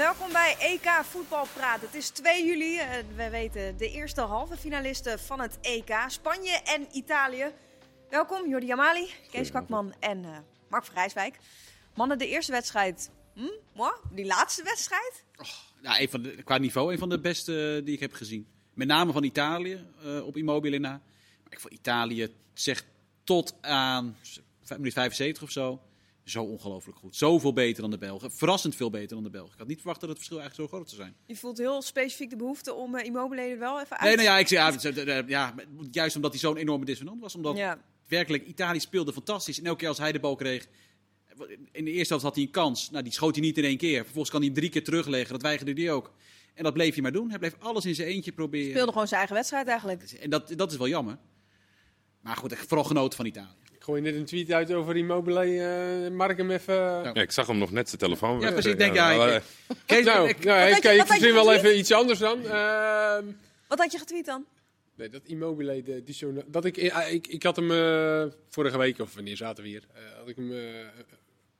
welkom bij EK Voetbal Praat. Het is 2 juli. eh, We weten de eerste halve finalisten van het EK. Spanje en Italië. Welkom Jordi Jamali, Kees Kakman en eh, Mark van Rijswijk. Mannen, de eerste wedstrijd. Hm? Moi? Die laatste wedstrijd? Nou, een van de, qua niveau een van de beste eh, die ik heb gezien. Met name van Italië op Immobile na. Maar ik vond Italië zegt tot aan vijf- minuut 75 of zo. Zo ongelooflijk goed. Zoveel beter dan de Belgen. Verrassend veel beter dan de Belgen. Ik had niet verwacht dat het verschil eigenlijk zo groot zou zijn. Je voelt heel specifiek de behoefte om eh, Immobile er wel even uit Nee, nou ja, ik ja, het- het- ja, juist omdat hij zo'n enorme dissonant was. Omdat Ja. werkelijk Italië speelde fantastisch. En elke keer als hij de bal kreeg. In de eerste helft had hij een kans. Nou, die schoot hij niet in één keer. Vervolgens kan hij hem drie keer terugleggen. Dat weigerde hij ook. En dat bleef hij maar doen. Hij bleef alles in zijn eentje proberen. Speelde gewoon zijn eigen wedstrijd eigenlijk. En dat, dat is wel jammer. Maar goed, echt vooral genoten van Italië. Gooi net een tweet uit over Immobile. eh Mark hem even... Ja. Ja, ik zag hem nog net zijn telefoon Ja, precies. Ik denk, ja, ik- eh, Kees, nou, ik- nou verzin wel even iets anders dan. Ehm, Wat had je getweet dan? nee, dat Immobile, de, die zo, dat ik, eh, ik, ik had hem eh, vorige week, of wanneer zaten we hier, eh, had ik hem eh,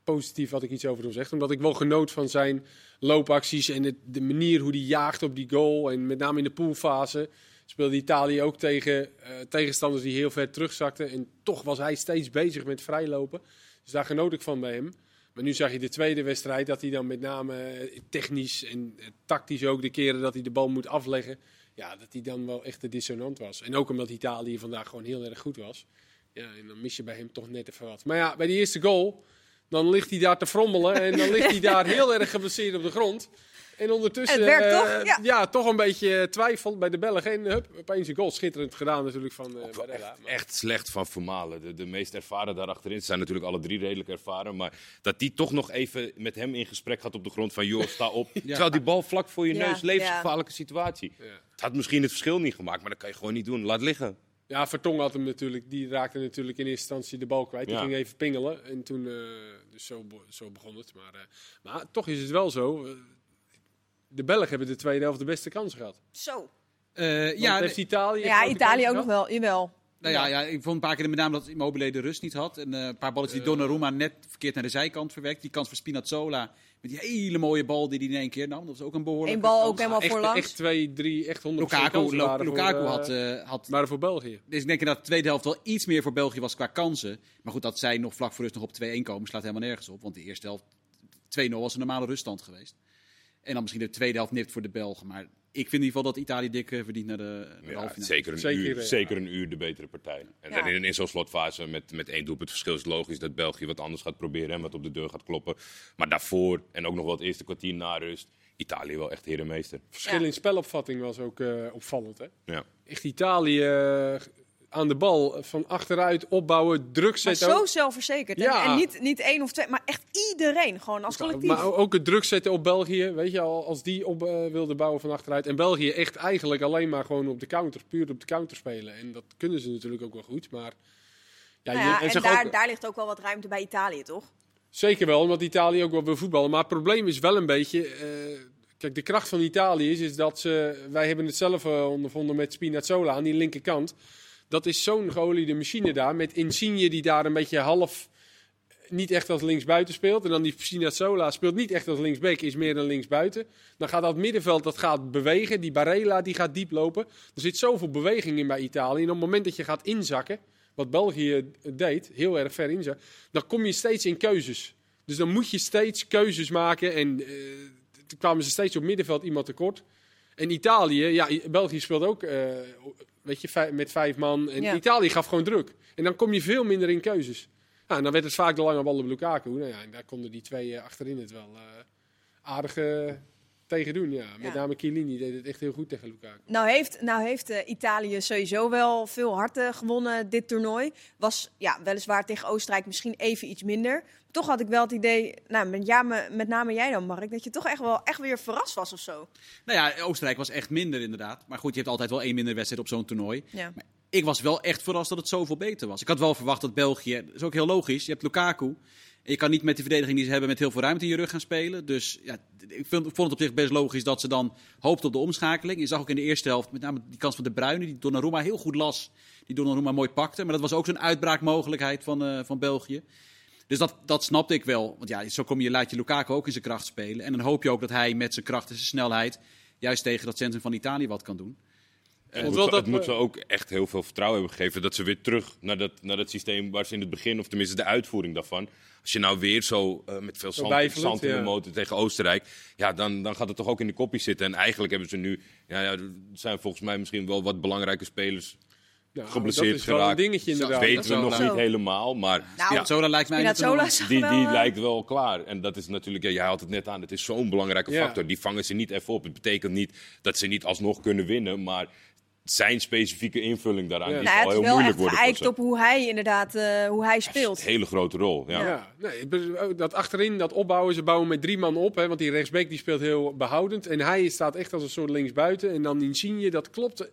positief had ik iets over hem gezegd. Omdat ik wel genoot van zijn loopacties en het, de manier hoe hij jaagt op die goal. En met name in de poolfase speelde Italië ook tegen eh, tegenstanders die heel ver terugzakten. En toch was hij steeds bezig met vrijlopen. Dus daar genoot ik van bij hem. Maar nu zag je de tweede wedstrijd dat hij dan met name eh, technisch en eh, tactisch ook de keren dat hij de bal moet afleggen. Ja, dat hij dan wel echt de dissonant was. En ook omdat Italië vandaag gewoon heel erg goed was. Ja, en dan mis je bij hem toch net even wat. Maar ja, bij die eerste goal, dan ligt hij daar te frommelen. En dan ligt hij daar heel erg geblesseerd op de grond. En ondertussen... En het werkt eh, toch? Ja. toch een beetje twijfel bij de Belgen. En hup, opeens een goal. Schitterend gedaan natuurlijk van eh Barella. Maar- echt slecht van Vermalen. De, de meest ervaren daar achterin. Ze zijn natuurlijk alle drie redelijk ervaren. Maar dat die toch nog even met hem in gesprek gaat op de grond van... joh, sta op. Terwijl die bal vlak voor je Ja, neus, levensgevaarlijke situatie. Ja. Het had misschien het verschil niet gemaakt, maar dat kan je gewoon niet doen. Laat liggen. Ja, Vertong had hem natuurlijk, die raakte natuurlijk in eerste instantie de bal kwijt. Die Ja. ging even pingelen en toen, eh, dus zo, be- zo begon het. Maar, eh, maar toch is het wel zo, de Belgen hebben de tweede helft de beste kans gehad. Zo. Eh, Want ja, heeft Italië Ja, Italië ook nog wel. Jawel. Nou ja, ja, ik vond een paar keer met name dat Immobile de rust niet had. En eh, een paar balletjes die Donnarumma net verkeerd naar de zijkant verwerkt. Die kans voor Spinazzola met die hele mooie bal die hij in één keer nam. Dat was ook een behoorlijke Eén bal kans. ook helemaal Echt, voorlangs. echt twee, drie, echt honderd Lukaku, Lukaku voor, eh, had, eh, had... waren voor België. Dus ik denk dat de tweede helft wel iets meer voor België was qua kansen. Maar goed, dat zij nog vlak voor rust nog op 2-1 komen slaat helemaal nergens op. Want de eerste helft 2-0 was een normale ruststand geweest. En dan misschien de tweede helft nipt voor de Belgen. Maar ik vind in ieder geval dat Italië dik eh, verdient naar de, naar de Ja, halve finale. zeker, een, Zeker, uur, ja. zeker een uur de betere partij. En, Ja. in, in zo'n slotfase met, met één doelpunt verschil is het logisch dat België wat anders gaat proberen en wat op de deur gaat kloppen. Maar daarvoor en ook nog wel het eerste kwartier na rust, Italië wel echt herenmeester. Verschil Ja. in spelopvatting was ook eh, opvallend. Hè? Ja. Echt Italië eh, aan de bal, van achteruit opbouwen, druk Maar zetten. zo zelfverzekerd. En- Ja. En, niet, niet één of twee, maar echt iedereen. Gewoon als collectief. Maar ook het druk zetten op België, weet je, al, als die op eh, wilde bouwen van achteruit. En België echt eigenlijk alleen maar gewoon op de counter, puur op de counter spelen. En dat kunnen ze natuurlijk ook wel goed, maar... Ja, Nou ja, en daar, ook- daar ligt ook wel wat ruimte bij Italië, toch? Zeker wel, omdat Italië ook wel wil voetballen. Maar het probleem is wel een beetje... eh, kijk, de kracht van Italië is, is dat ze... Wij hebben het zelf eh, ondervonden met Spinazzola aan die linkerkant. Dat is zo'n geoliede machine daar, met Insigne die daar een beetje half... Niet echt als linksbuiten speelt. En dan die Spinazzola speelt niet echt als linksback, is meer een linksbuiten. Dan gaat dat middenveld dat gaat bewegen. Die Barella die gaat diep lopen. Er zit zoveel beweging in bij Italië. En op het moment dat je gaat inzakken, wat België deed, heel erg ver inzakken, dan kom je steeds in keuzes. Dus dan moet je steeds keuzes maken. En eh, toen kwamen ze steeds op middenveld iemand tekort. En Italië, ja, België speelt ook eh, weet je, met vijf man. En Ja. Italië gaf gewoon druk. En dan kom je veel minder in keuzes. Ja, en dan werd het vaak de lange bal op Lukaku. Nou ja, en daar konden die twee eh, achterin het wel eh, aardig eh, tegen doen. Ja. Met Ja. name Chiellini deed het echt heel goed tegen Lukaku. Nou heeft, nou heeft Italië sowieso wel veel harten gewonnen dit toernooi. Was ja, weliswaar tegen Oostenrijk misschien even iets minder. Toch had ik wel het idee, nou, met, ja, me- met name jij dan Mark, dat je toch echt wel echt weer verrast was of zo. Nou ja, Oostenrijk was echt minder inderdaad. Maar goed, je hebt altijd wel één minder wedstrijd op zo'n toernooi. Ja. Maar ik was wel echt verrast dat het zoveel beter was. Ik had wel verwacht dat België, dat is ook heel logisch, je hebt Lukaku. En je kan niet met de verdediging die ze hebben met heel veel ruimte in je rug gaan spelen. Dus ja, ik vond het op zich best logisch dat ze dan hoopten op de omschakeling. Je zag ook in de eerste helft met name die kans van de Bruyne, die Donnarumma heel goed las. Die Donnarumma mooi pakte. Maar dat was ook zo'n uitbraakmogelijkheid van, eh, van België. Dus dat, dat snapte ik wel. Want ja, zo kom je, laat je Lukaku ook in zijn kracht spelen. En dan hoop je ook dat hij met zijn kracht en zijn snelheid... juist tegen dat centrum van Italië wat kan doen. Het moet, wel ze, dat het moet we- ze ook echt heel veel vertrouwen hebben gegeven dat ze weer terug naar dat, naar dat systeem waar ze in het begin, of tenminste de uitvoering daarvan. Als je nou weer zo eh, met veel zand, in de ja. motor tegen Oostenrijk, ja, dan, dan gaat het toch ook in de kopjes zitten. En eigenlijk hebben ze nu, ja, ja, er zijn volgens mij misschien wel wat belangrijke spelers Nou, geblesseerd dat is wel een geraakt. dingetje inderdaad. weten we Zo, nog zo. niet helemaal, maar Nou, ja, Zo, dat lijkt mij... Zag die, wel, die eh, lijkt wel klaar. En dat is natuurlijk, ja, jij had het net aan, het is zo'n belangrijke Ja. factor. Die vangen ze niet even op. Het betekent niet dat ze niet alsnog kunnen winnen, maar zijn specifieke invulling daaraan Ja. die Nou, het heel is wel moeilijk echt worden. voor geëikt ze. op hoe hij inderdaad eh, hoe hij speelt. Een hele grote rol. Ja. Ja, nee, ben- dat achterin, dat opbouwen, ze bouwen met drie man op. Hè, want die rechtsback die speelt heel behoudend. En hij staat echt als een soort linksbuiten. En dan Insigne, dat klopt.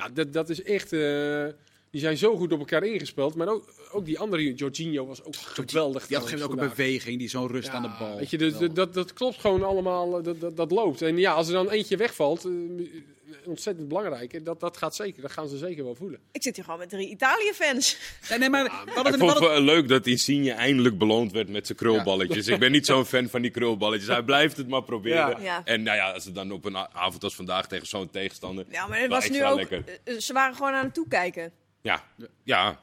Nou, dat, dat is echt... eh, die zijn zo goed op elkaar ingespeeld. Maar ook, ook die andere, Jorginho, was ook geweldig. Die had gegeven ook een beweging, die zo'n rust Ja, aan de bal. Weet je, dus, dat, dat, dat klopt gewoon allemaal, eh, dat, dat, dat loopt. En ja, als er dan eentje wegvalt, eh, ontzettend belangrijk. En Dat, dat gaat zeker, dat gaan ze zeker wel voelen. Ik zit hier gewoon met drie Italië-fans. Nee, nee, maar... Ik het- vond het hadden- wel leuk dat Insigne eindelijk beloond werd met zijn krulballetjes. Ik ben niet zo'n fan van die krulballetjes. Hij blijft het maar proberen. Ja. Ja. En nou ja, als het dan op een avond als vandaag tegen zo'n tegenstander... Ja, maar het was nu ook. lekker. eh, Ze waren gewoon aan het toekijken. Ja, ja.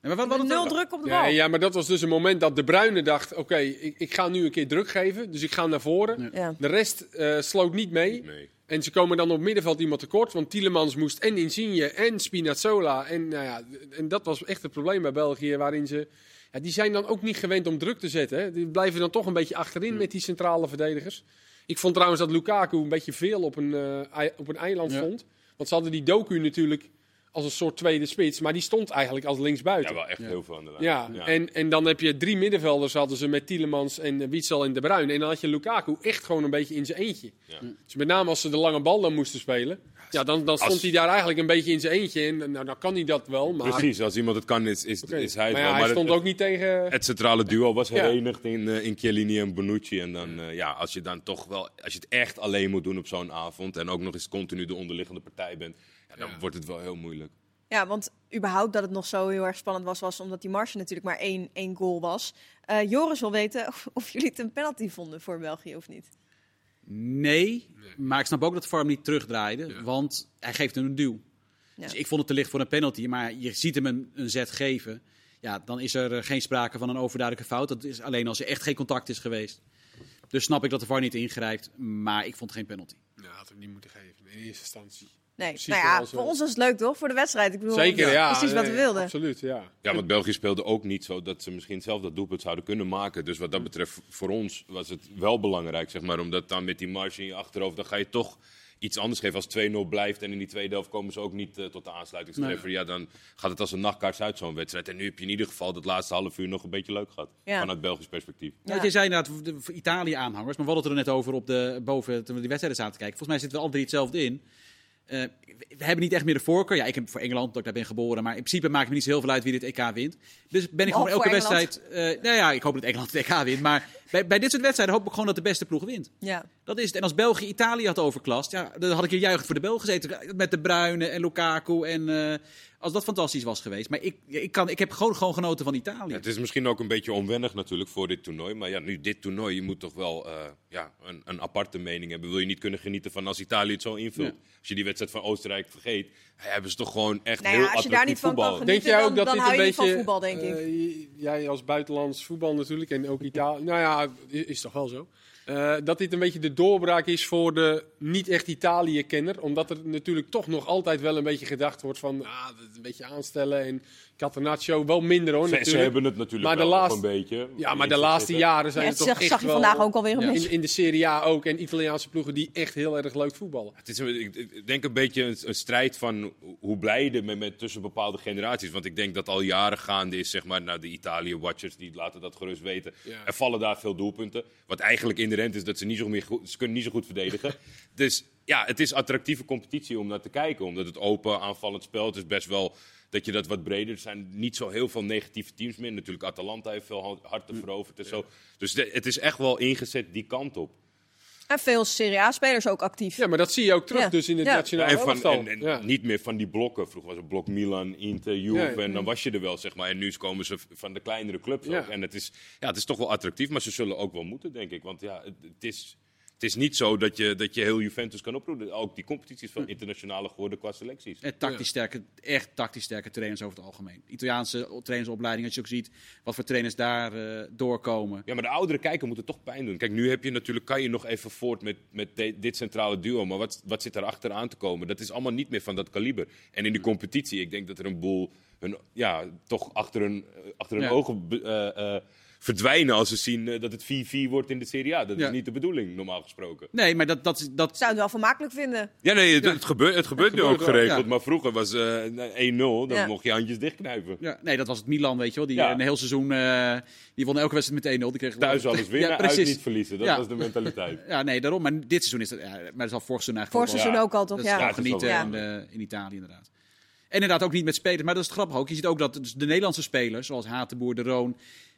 Maar wat, wat, Nul druk op de Ja, bal. ja, maar dat was dus een moment dat De Bruyne dacht, oké, ik, ik ga nu een keer druk geven. Dus ik ga naar voren. Ja. De rest eh, sloot niet mee. Nee. En ze komen dan op middenveld iemand tekort. Want Tielemans moest en Insigne en Spinazzola. En, nou ja, en dat was echt het probleem bij België. Waarin ze... Ja, die zijn dan ook niet gewend om druk te zetten. Hè. Die blijven dan toch een beetje achterin met die centrale verdedigers. Ik vond trouwens dat Lukaku een beetje veel op een, eh, op een eiland Ja. stond. Want ze hadden die Doku natuurlijk als een soort tweede spits. Maar die stond eigenlijk als linksbuiten. Ja, wel echt heel veel aan de lijn. Ja, En, en dan heb je drie middenvelders hadden ze met Tielemans en uh, Witsel en De Bruyne. En dan had je Lukaku echt gewoon een beetje in zijn eentje. Ja. Dus met name als ze de lange bal dan moesten spelen. Ja, dan, dan stond Als- hij daar eigenlijk een beetje in zijn eentje. En nou, dan kan hij dat wel. Maar, Precies, als iemand het kan, is, is, hij het maar wel. ja, hij Maar stond het, ook niet tegen... het centrale duo was Ja. herenigd in, eh, in Chiellini en Bonucci. En dan, eh, ja, als je dan toch wel, als je het echt alleen moet doen op zo'n avond. En ook nog eens continu de onderliggende partij bent. Ja, dan Ja. wordt het wel heel moeilijk. Ja, want überhaupt dat het nog zo heel erg spannend was, was omdat die marge natuurlijk maar één, één goal was. Eh, Joris wil weten of, of jullie het een penalty vonden voor België of niet. Nee, maar ik snap ook dat de vorm niet terugdraaide, want hij geeft hem een duw. Ja. Dus ik vond het te licht voor een penalty, maar je ziet hem een, een zet geven. Ja, dan is er eh, geen sprake van een overduidelijke fout. Dat is alleen als er echt geen contact is geweest. Dus snap ik dat de VAR niet ingrijpt, maar ik vond geen penalty. Ja, had hem niet moeten geven in eerste instantie. Nee, nou ja, voor ons was het leuk toch? Voor de wedstrijd. Ik bedoel, Zeker, ja. precies wat we wilden. Absoluut, ja. Ja, want België speelde ook niet zo dat ze misschien zelf dat doelpunt zouden kunnen maken. Dus wat dat betreft, voor ons was het wel belangrijk, zeg maar. Omdat dan met die marge in je achterhoofd, dan ga je toch iets anders geven als 2-0 blijft. En in die tweede helft komen ze ook niet eh, tot de aansluitingstreffer. Ja, dan gaat het als een nachtkaars uit zo'n wedstrijd. En nu heb je in ieder geval dat laatste half uur nog een beetje leuk gehad. Ja. Vanuit Belgisch perspectief. Ja. Ja. Je zei inderdaad de- voor Italië-aanhangers, maar we hadden het er net over op de, boven toen we die wedstrijden zaten te kijken. Volgens mij zitten we alle drie hetzelfde in. Eh, we hebben niet echt meer de voorkeur. Ja, ik heb voor Engeland, omdat ik daar ben geboren. Maar in principe maakt het me niet zo heel veel uit wie dit EK wint. Dus ben ik gewoon elke Engeland. wedstrijd... eh, nou ja, ik hoop dat Engeland het EK wint. Maar bij, bij dit soort wedstrijden hoop ik gewoon dat de beste ploeg wint. Ja. Dat is het. En als België Italië had overklast, ja, dan had ik hier juichend voor de Belgen gezeten. Met de Bruyne en Lukaku. En eh, als dat fantastisch was geweest. Maar ik, ik, kan, ik heb gewoon, gewoon genoten van Italië. Ja, het is misschien ook een beetje onwennig natuurlijk voor dit toernooi. Maar ja, nu dit toernooi, je moet toch wel eh, ja, een, een aparte mening hebben. Wil je niet kunnen genieten van als Italië het zo invult. Ja. Als je die wedstrijd van Oostenrijk vergeet, ja, hebben ze toch gewoon echt Nou heel ja, als je daar niet attractief van kan voetbal. Denk genieten, jij dan, ook dat dan dit hou een je niet beetje... van voetbal, denk ik. eh, jij als buitenlands voetbal natuurlijk en ook Italië. Nou ja, is, is toch wel zo. Eh, dat dit een beetje de doorbraak is voor de niet echt Italië-kenner. Omdat er natuurlijk toch nog altijd wel een beetje gedacht wordt van... Ah, een beetje aanstellen en Catenaccio wel minder hoor Ze, hebben het natuurlijk Maar de wel nog laatste- een beetje. Ja, maar de laatste jaren zijn Ja, het dat toch zag, echt zag je wel... vandaag ook alweer een Ja. In, in de Serie A ook en Italiaanse ploegen die echt heel erg leuk voetballen. Het is een, ik- denk een beetje een, een strijd van hoe blij je ermee bent tussen bepaalde generaties. Want ik denk dat al jaren gaande is, zeg maar, nou, de Italië-watchers, die laten dat gerust weten. Ja. Er vallen daar veel doelpunten. Wat eigenlijk inherent is dat ze niet zo, meer goed, ze kunnen niet zo goed verdedigen. dus ja, het is attractieve competitie om naar te kijken. Omdat het open, aanvallend spel, het is best wel dat je dat wat breder... Er zijn niet zo heel veel negatieve teams meer. Natuurlijk, Atalanta heeft veel ha- harten veroverd en zo. Dus de- het is echt wel ingezet die kant op. En veel Serie A-spelers ook actief. Ja, maar dat zie je ook terug Ja. dus in het Ja. nationale en van, elftal. en, en Ja. niet meer van die blokken. Vroeger was het blok Milan, Inter, Juve. Ja, ja. En dan was je er wel, zeg maar. En nu komen ze van de kleinere clubs Ja. ook. En het is, ja, het is toch wel attractief. Maar ze zullen ook wel moeten, denk ik. Want ja, het, het is... Het is niet zo dat je, dat je heel Juventus kan oproepen. Ook die competities Hm. van internationale geworden qua selecties. En tactisch sterke, echt tactisch sterke trainers over het algemeen. Italiaanse trainersopleiding, als je ook ziet wat voor trainers daar eh, doorkomen. Ja, maar de oudere kijker moet het toch pijn doen. Kijk, nu heb je natuurlijk, kan je nog even voort met, met de- dit centrale duo. Maar wat, wat zit er achteraan te komen? Dat is allemaal niet meer van dat kaliber. En in de competitie, ik denk dat er een boel hun, ja, toch achter hun, eh, achter hun Ja. ogen eh, eh, verdwijnen als ze zien eh, dat het 4-4 wordt in de Serie A. Dat Ja. is niet de bedoeling, normaal gesproken. Nee, maar dat, dat, dat, zou het wel vermakelijk vinden. Ja, nee, het, het gebeurt, het gebeurt nu gebeurt ook geregeld. ja. Maar vroeger was eh 1-0, dan Ja. mocht je handjes dichtknijpen. ja, nee, dat was het Milan, weet je wel. Die Ja. eh, een heel seizoen, eh, die won elke wedstrijd met 1-0. Die kreeg Thuis alles winnen, Ja, uit precies. niet verliezen. Dat Ja. was de mentaliteit. Ja, nee, daarom. Maar dit seizoen is dat, ja, maar dat is al vorig seizoen eigenlijk Vorig seizoen ook al, toch? Dat is Ja. genieten in, de- in Italië inderdaad. En inderdaad ook niet met spelers. Maar dat is het grappig ook. Je ziet ook dat dus de Nederlandse spelers, zoals Hatenboer, De Roon...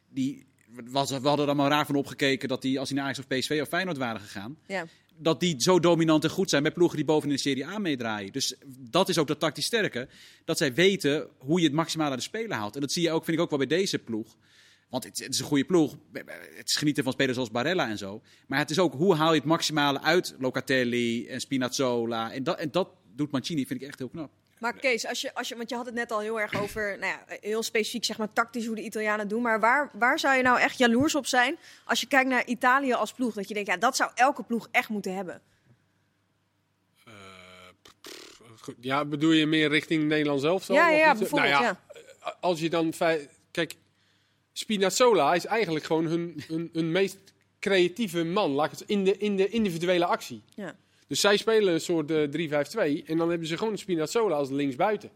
Die, was, we hadden er allemaal raar van opgekeken dat die, als die naar Ajax of PSV of Feyenoord waren gegaan... Ja. dat die zo dominant en goed zijn met ploegen die boven in de Serie A meedraaien. Dus dat is ook dat tactisch sterke. Dat zij weten hoe je het maximaal uit de speler haalt. En dat zie je ook, vind ik ook wel bij deze ploeg. Want het, het is een goede ploeg. Het is genieten van spelers zoals Barella en zo. Maar het is ook hoe haal je het maximale uit Locatelli en Spinazzola. En dat, en dat doet Mancini, vind ik echt heel knap. Maar Kees, als je, als je, want je had het net al heel erg over, nou ja, heel specifiek zeg maar tactisch hoe de Italianen doen. Maar waar, waar zou je nou echt jaloers op zijn als je kijkt naar Italië als ploeg? Dat je denkt, ja, dat zou elke ploeg echt moeten hebben. Eh, Ja, bedoel je meer richting Nederland zelf? Ja, of ja, ja, bijvoorbeeld. Nou ja. Als je dan... Kijk, Spinazzola is eigenlijk gewoon hun, hun, hun meest creatieve man. Laat ik het in de, in de individuele actie. Ja. Dus zij spelen een soort eh 3-5-2 en dan hebben ze gewoon Spinazzola als linksbuiten.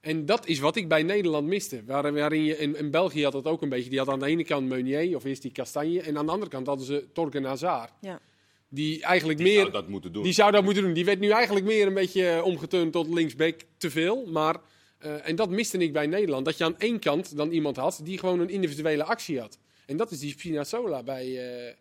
En dat is wat ik bij Nederland miste. Waar, waarin je, in, in België had dat ook een beetje. Die had aan de ene kant Meunier of eerst die Kastanje. En aan de andere kant hadden ze Torgen Hazard. Ja. Die eigenlijk Die meer... zou dat moeten doen. Die zou dat moeten doen. Die werd nu eigenlijk meer een beetje eh, omgeturnd tot linksback te veel. Maar, eh, en dat miste ik bij Nederland. Dat je aan één kant dan iemand had die gewoon een individuele actie had. En dat is die Spinazzola bij, eh,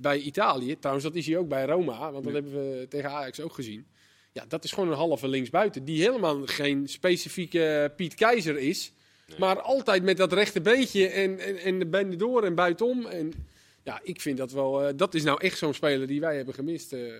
bij Italië. Trouwens, dat is hij ook bij Roma. Want dat hebben we tegen Ajax ook gezien. Ja, dat is gewoon een halve linksbuiten. Die helemaal geen specifieke Piet Keizer is. Maar altijd met dat rechte beentje en, en, en de benen door en buitenom. En ja, ik vind dat wel... eh, dat is nou echt zo'n speler die wij hebben gemist... eh,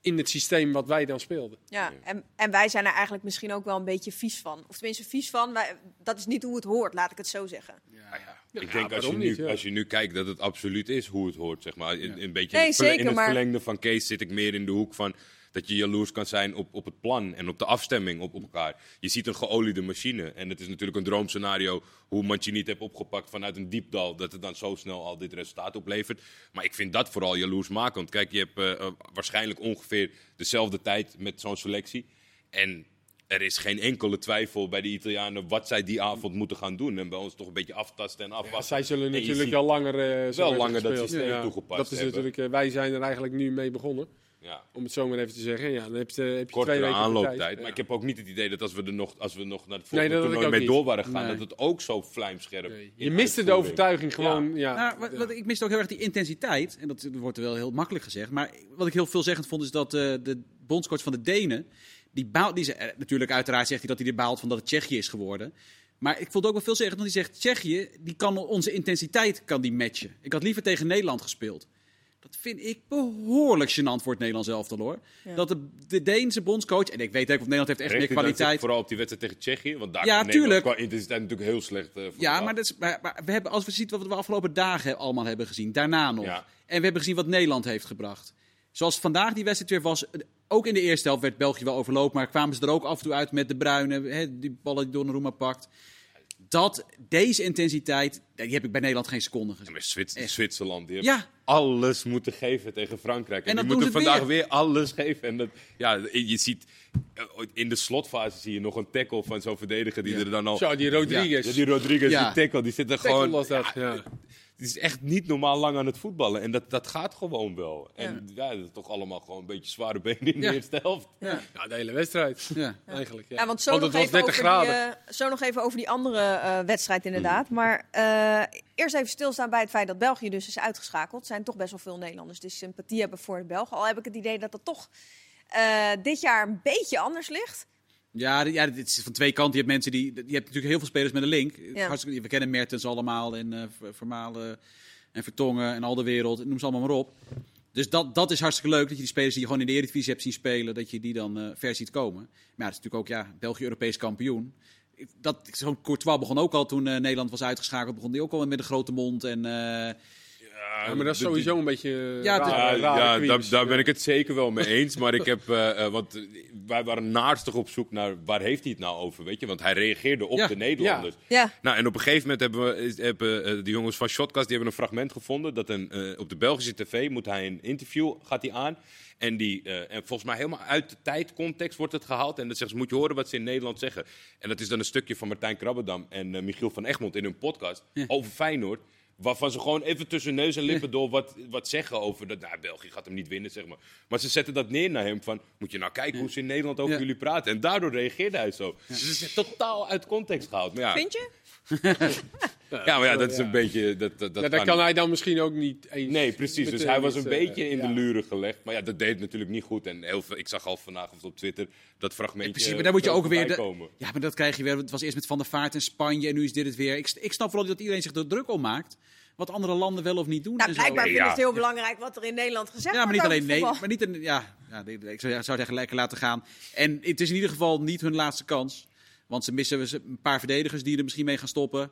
in het systeem wat wij dan speelden. Ja, en, en wij zijn er eigenlijk misschien ook wel een beetje vies van. Of tenminste vies van, wij, dat is niet hoe het hoort, laat ik het zo zeggen. Ja, denk als je, nu, niet, ja. als je nu kijkt dat het absoluut is hoe het hoort. Zeg maar. in, een beetje Nee, in het, verle- zeker, in het maar- verlengde van Kees zit ik meer in de hoek van dat je jaloers kan zijn op, op het plan en op de afstemming op, op elkaar. Je ziet een geoliede machine en het is natuurlijk een droomscenario hoe Mancini het heeft opgepakt vanuit een diepdal, dat het dan zo snel al dit resultaat oplevert. Maar ik vind dat vooral jaloersmakend. Kijk, je hebt eh, eh, waarschijnlijk ongeveer dezelfde tijd met zo'n selectie en er is geen enkele twijfel bij de Italianen wat zij die avond moeten gaan doen. En bij ons toch een beetje aftasten en afwachten. zij zullen En natuurlijk wel langer, eh, zo hebben langer dat systeem toegepast Dat is hebben. natuurlijk, eh, wij zijn er eigenlijk nu mee begonnen, Ja. om het zo maar even te zeggen. Ja, dan heb je, heb je twee kortere weken de aanlooptijd. tijd. Maar ik heb ook niet het idee dat als we, er nog, als we nog naar het Nee, volgende toernooi ook mee niet. door waren gegaan, Nee. dat het ook zo vlijmscherp Nee. Je miste de overtuiging gewoon. Ja. Nou, wat, wat, ik miste ook heel erg die intensiteit. En dat wordt wel heel makkelijk gezegd. Maar wat ik heel veelzeggend vond, is dat eh, de bondscoach van de Denen. Die baalt, die eh, natuurlijk, uiteraard zegt hij dat hij er baalt van dat het Tsjechië is geworden. Maar ik vond het ook wel veelzeggend, want hij zegt: Tsjechië die kan onze intensiteit kan die matchen. Ik had liever tegen Nederland gespeeld. Dat vind ik behoorlijk gênant voor het Nederlands elftal hoor. Ja. Dat de, de Deense bondscoach, en ik weet ook, of Nederland heeft echt Richt meer kwaliteit. Vooral op die wedstrijd tegen Tsjechië. Want daar Ja, tuurlijk. qua intensiteit natuurlijk heel slecht eh, voor Ja, gedaan. maar, dat is, maar, maar we hebben, als we zien wat we afgelopen dagen allemaal hebben gezien, daarna nog. Ja. En we hebben gezien wat Nederland heeft gebracht. Zoals vandaag die wedstrijd weer was. eh, Ook in de eerste helft werd België wel overlopen. Maar kwamen ze er ook af en toe uit met de bruine. Hè, die ballen die Donnarumma pakt. Dat, deze intensiteit, die heb ik bij Nederland geen seconde Ja, gezien. maar Zwits- Echt. Zwitserland die heeft Ja. alles moeten geven tegen Frankrijk. En, En die moeten vandaag weer. weer. alles geven. En dat, ja, je ziet eh, in de slotfase zie je nog een tackle van zo'n verdediger die Ja. er dan al. Zo, die Rodriguez. Ja, die Rodriguez, Ja. die tackle, die zit er Tackle gewoon. Is echt niet normaal lang aan het voetballen. En dat, dat gaat gewoon wel. En ja, dat is toch allemaal gewoon een beetje zware benen in de Ja. eerste helft. Ja. Ja, de hele wedstrijd. Ja. Eigenlijk. Ja, Ja, want zo, het nog was even, 30 over die, graden. eh, zo nog even over die andere eh, wedstrijd inderdaad. Maar eh, eerst even stilstaan bij het feit dat België dus is uitgeschakeld. Er zijn toch best wel veel Nederlanders die sympathie hebben voor de Belgen. Al heb ik het idee dat dat toch eh, dit jaar een beetje anders ligt. Ja, ja, dit is van twee kanten. Je hebt mensen die. Je hebt natuurlijk heel veel spelers met een link. Ja. Hartstikke- we kennen Mertens allemaal en Ver- Vermalen en Vertongen en al de wereld. Noem ze allemaal maar op. Dus dat, dat is hartstikke leuk dat je die spelers die je gewoon in de Eredivisie hebt zien spelen, dat je die dan eh, ver ziet komen. Maar ja, het is natuurlijk ook ja, België Europees kampioen. Dat, zo'n Courtois begon ook al toen eh, Nederland was uitgeschakeld. Begon die ook al met een grote mond. En, Ja, maar dat is de- sowieso een beetje eh, Ja, rare- Ja, daar, daar ben ik het zeker wel mee eens. Maar ik heb, eh, eh, want eh, wij waren naarstig op zoek naar waar heeft hij het nou over, weet je? Want hij reageerde op Ja. de Nederlanders. Ja, Nou, en op een gegeven moment hebben, we, hebben eh, de jongens van Shotcast die hebben een fragment gevonden. Dat een, eh, op de Belgische tv moet hij een interview, gaat hij aan. En, die, eh, en volgens mij helemaal uit de tijdcontext wordt het gehaald. En dan zeggen ze, moet je horen wat ze in Nederland zeggen. En dat is dan een stukje van Martijn Krabbedam en eh, Michiel van Egmond in hun podcast over Feyenoord. Waarvan ze gewoon even tussen neus en lippen door wat, wat zeggen over dat. Nou, België gaat hem niet winnen, zeg maar. Maar ze zetten dat neer naar hem van. Moet je nou kijken hoe ze in Nederland over Ja. jullie praten. En daardoor reageerde hij zo. Dus het is totaal uit context gehaald. Maar ja, vind je? ja, maar ja, dat is een beetje. Dat, dat, dat Ja, dat kan hij dan misschien ook niet eens. Nee, precies. Dus hij was een beetje in ja. de luren gelegd. Maar ja, dat deed natuurlijk niet goed. En heel veel, ik zag al vanavond op Twitter dat fragmentje. Precies, maar daar moet je ook weer. de- ja, maar dat krijg je weer. Het was eerst met Van der Vaart en Spanje en nu is dit het weer. Ik, ik snap vooral dat iedereen zich er druk om maakt. Wat andere landen wel of niet doen. Nou, en zo. blijkbaar Ja. vinden ze het heel belangrijk wat er in Nederland gezegd Ja, maar wordt niet alleen nee, maar niet een, ja, ja, ik zou, zou zeggen lekker laten gaan. En het is in ieder geval niet hun laatste kans, want ze missen een paar verdedigers die er misschien mee gaan stoppen.